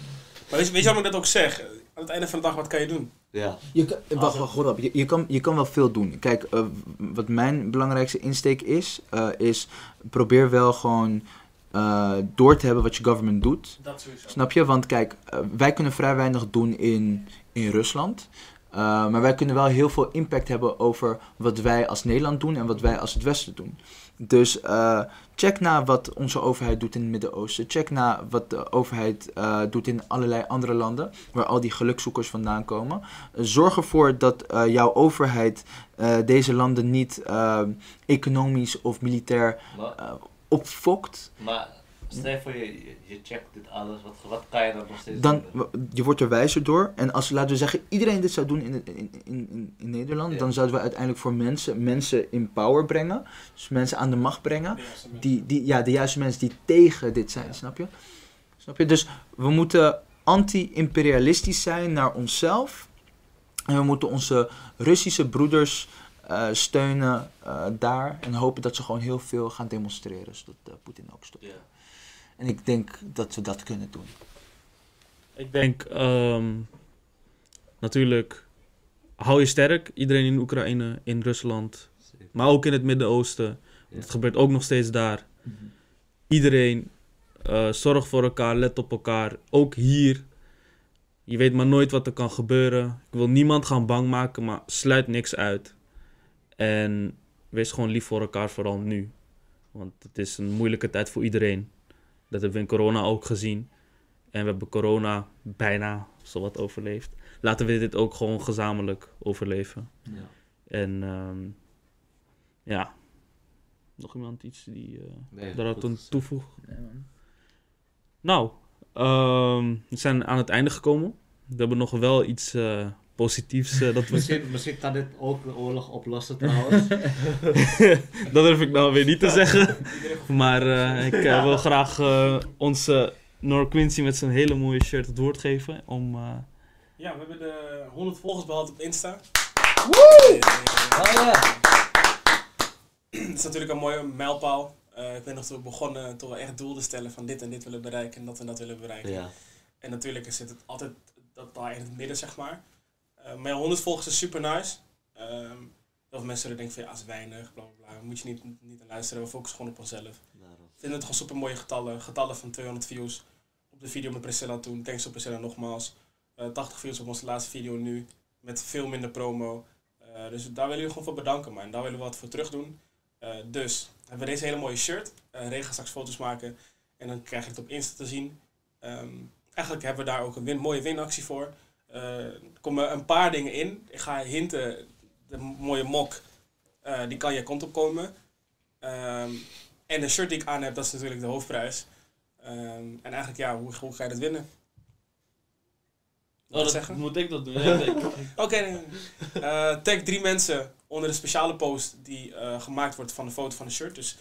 Maar weet je, weet je waarom ik dat ook zeg? Aan het einde van de dag, wat kan je doen? Ja. Je kan, wacht, wacht, goed op. Je, je, kan, je kan wel veel doen. Kijk, eh, wat mijn belangrijkste insteek is, eh, is probeer wel gewoon eh, door te hebben wat je government doet. Dat sowieso. Snap je? Want kijk, wij kunnen vrij weinig doen in, in Rusland. Eh, maar wij kunnen wel heel veel impact hebben over wat wij als Nederland doen en wat wij als het Westen doen. Dus eh, check na wat onze overheid doet in het Midden-Oosten. Check na wat de overheid eh, doet in allerlei andere landen waar al die gelukzoekers vandaan komen. Zorg ervoor dat eh, jouw overheid eh, deze landen niet economisch of militair opfokt. maar stel je voor je, je- checkt dit alles, wat, wat kan je dan nog steeds Dan, doen? je wordt er wijzer door. En als, laten we zeggen, iedereen dit zou doen in, in, in, in, Nederland, Ja. dan zouden we uiteindelijk voor mensen, mensen in power brengen. Dus mensen aan de macht brengen. Die, die, ja, de juiste mensen die tegen dit zijn, snap je? Snap je? Dus we moeten anti-imperialistisch zijn naar onszelf. En we moeten onze Russische broeders eh, steunen eh, daar. En hopen dat ze gewoon heel veel gaan demonstreren. Zodat eh, Poetin ook stopt. Ja. En ik denk dat we dat kunnen doen. Ik denk, ehm, natuurlijk, hou je sterk. Iedereen in Oekraïne, in Rusland, maar ook in het Midden-Oosten. Ja. Het gebeurt ook nog steeds daar. Iedereen, eh, zorg voor elkaar, let op elkaar. Ook hier. Je weet maar nooit wat er kan gebeuren. Ik wil niemand gaan bang maken, maar sluit niks uit. En wees gewoon lief voor elkaar, vooral nu. Want het is een moeilijke tijd voor iedereen. Dat hebben we in corona ook gezien. En we hebben corona bijna zowat overleefd. Laten we dit ook gewoon gezamenlijk overleven. Ja. En ehm, ja, nog iemand iets die eh Nee, goed toe- gezegd. toevoegt? Nou, ehm, we zijn aan het einde gekomen. We hebben nog wel iets eh, positiefs eh, dat we... Misschien, misschien kan dit ook de oorlog oplossen trouwens. dat durf ik nou weer niet te zeggen. Maar eh, ik eh, wil graag eh, onze Nor Quincy met zijn hele mooie shirt het woord geven. Om, eh, Ja, we hebben de 100 volgers behaald op Insta. Oh ja. Het is natuurlijk een mooie mijlpaal. Eh, ik ben nog toen we begonnen, toen we echt doel te stellen van dit en dit willen bereiken en dat en dat willen bereiken. Ja. En natuurlijk zit het altijd dat daar in het midden, zeg maar. Eh maar ja, 100 volgers is super nice. Ehm heel veel mensen denken van ja, dat is weinig, bla bla bla. Moet je niet, niet aan luisteren, we focussen gewoon op onszelf. Daarom. Ik vind het gewoon super mooie getallen. Getallen van 200 views op de video met Priscilla toen. Thanks op Priscilla nogmaals. Eh 80 views op onze laatste video nu. Met veel minder promo. Eh, dus daar willen we gewoon voor bedanken, man. Daar willen we wat voor terug doen. Eh, dus hebben we deze hele mooie shirt. Eh Regen gaat straks foto's maken. En dan krijg je het op Insta te zien. Ehm, eigenlijk hebben we daar ook een win, mooie winactie voor. Eh, er komen een paar dingen in. Ik ga hinten. De mooie mok. eh, die kan je kont op komen. Ehm, en de shirt die ik aan heb, dat is natuurlijk de hoofdprijs. Ehm, en eigenlijk, ja, hoe, hoe ga je dat winnen? Zeggen? Oh, moet ik dat doen? Oké, nee. Eh, tag drie mensen onder de speciale post die gemaakt wordt van de foto van de shirt. Dus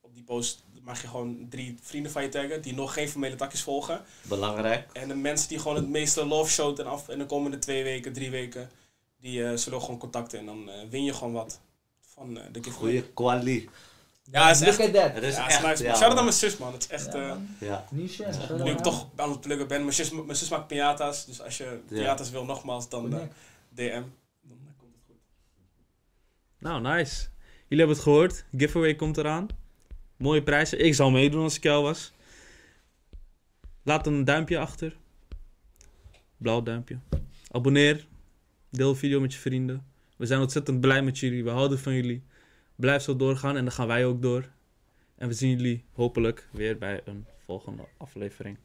op die post mag je gewoon drie vrienden van je taggen die nog geen formele takjes volgen. Belangrijk. En de mensen die gewoon het meeste love showt en af in de komende twee weken, drie weken, die eh, zullen gewoon contacten. En dan eh, win je gewoon wat van eh, de giveaway. Goeie quali. Ja, het is echt... Look at that. Het is Ja, echt, nice, ja, Shout out aan mijn zus, man. Het is echt... Ja, eh. Ja. Nu ik toch aan het plukken ben. Mijn zus, mijn zus maakt piñata's. Dus als je Ja. piñata's wil, nogmaals, dan. DM. Dan komt het goed. Nou, nice. Jullie hebben het gehoord. Giveaway komt eraan. Mooie prijzen. Ik zou meedoen als ik jou was. Laat een duimpje achter. Blauw duimpje. Abonneer. Deel de video met je vrienden. We zijn ontzettend blij met jullie. We houden van jullie. Blijf zo doorgaan en dan gaan wij ook door. En we zien jullie hopelijk weer bij een volgende aflevering.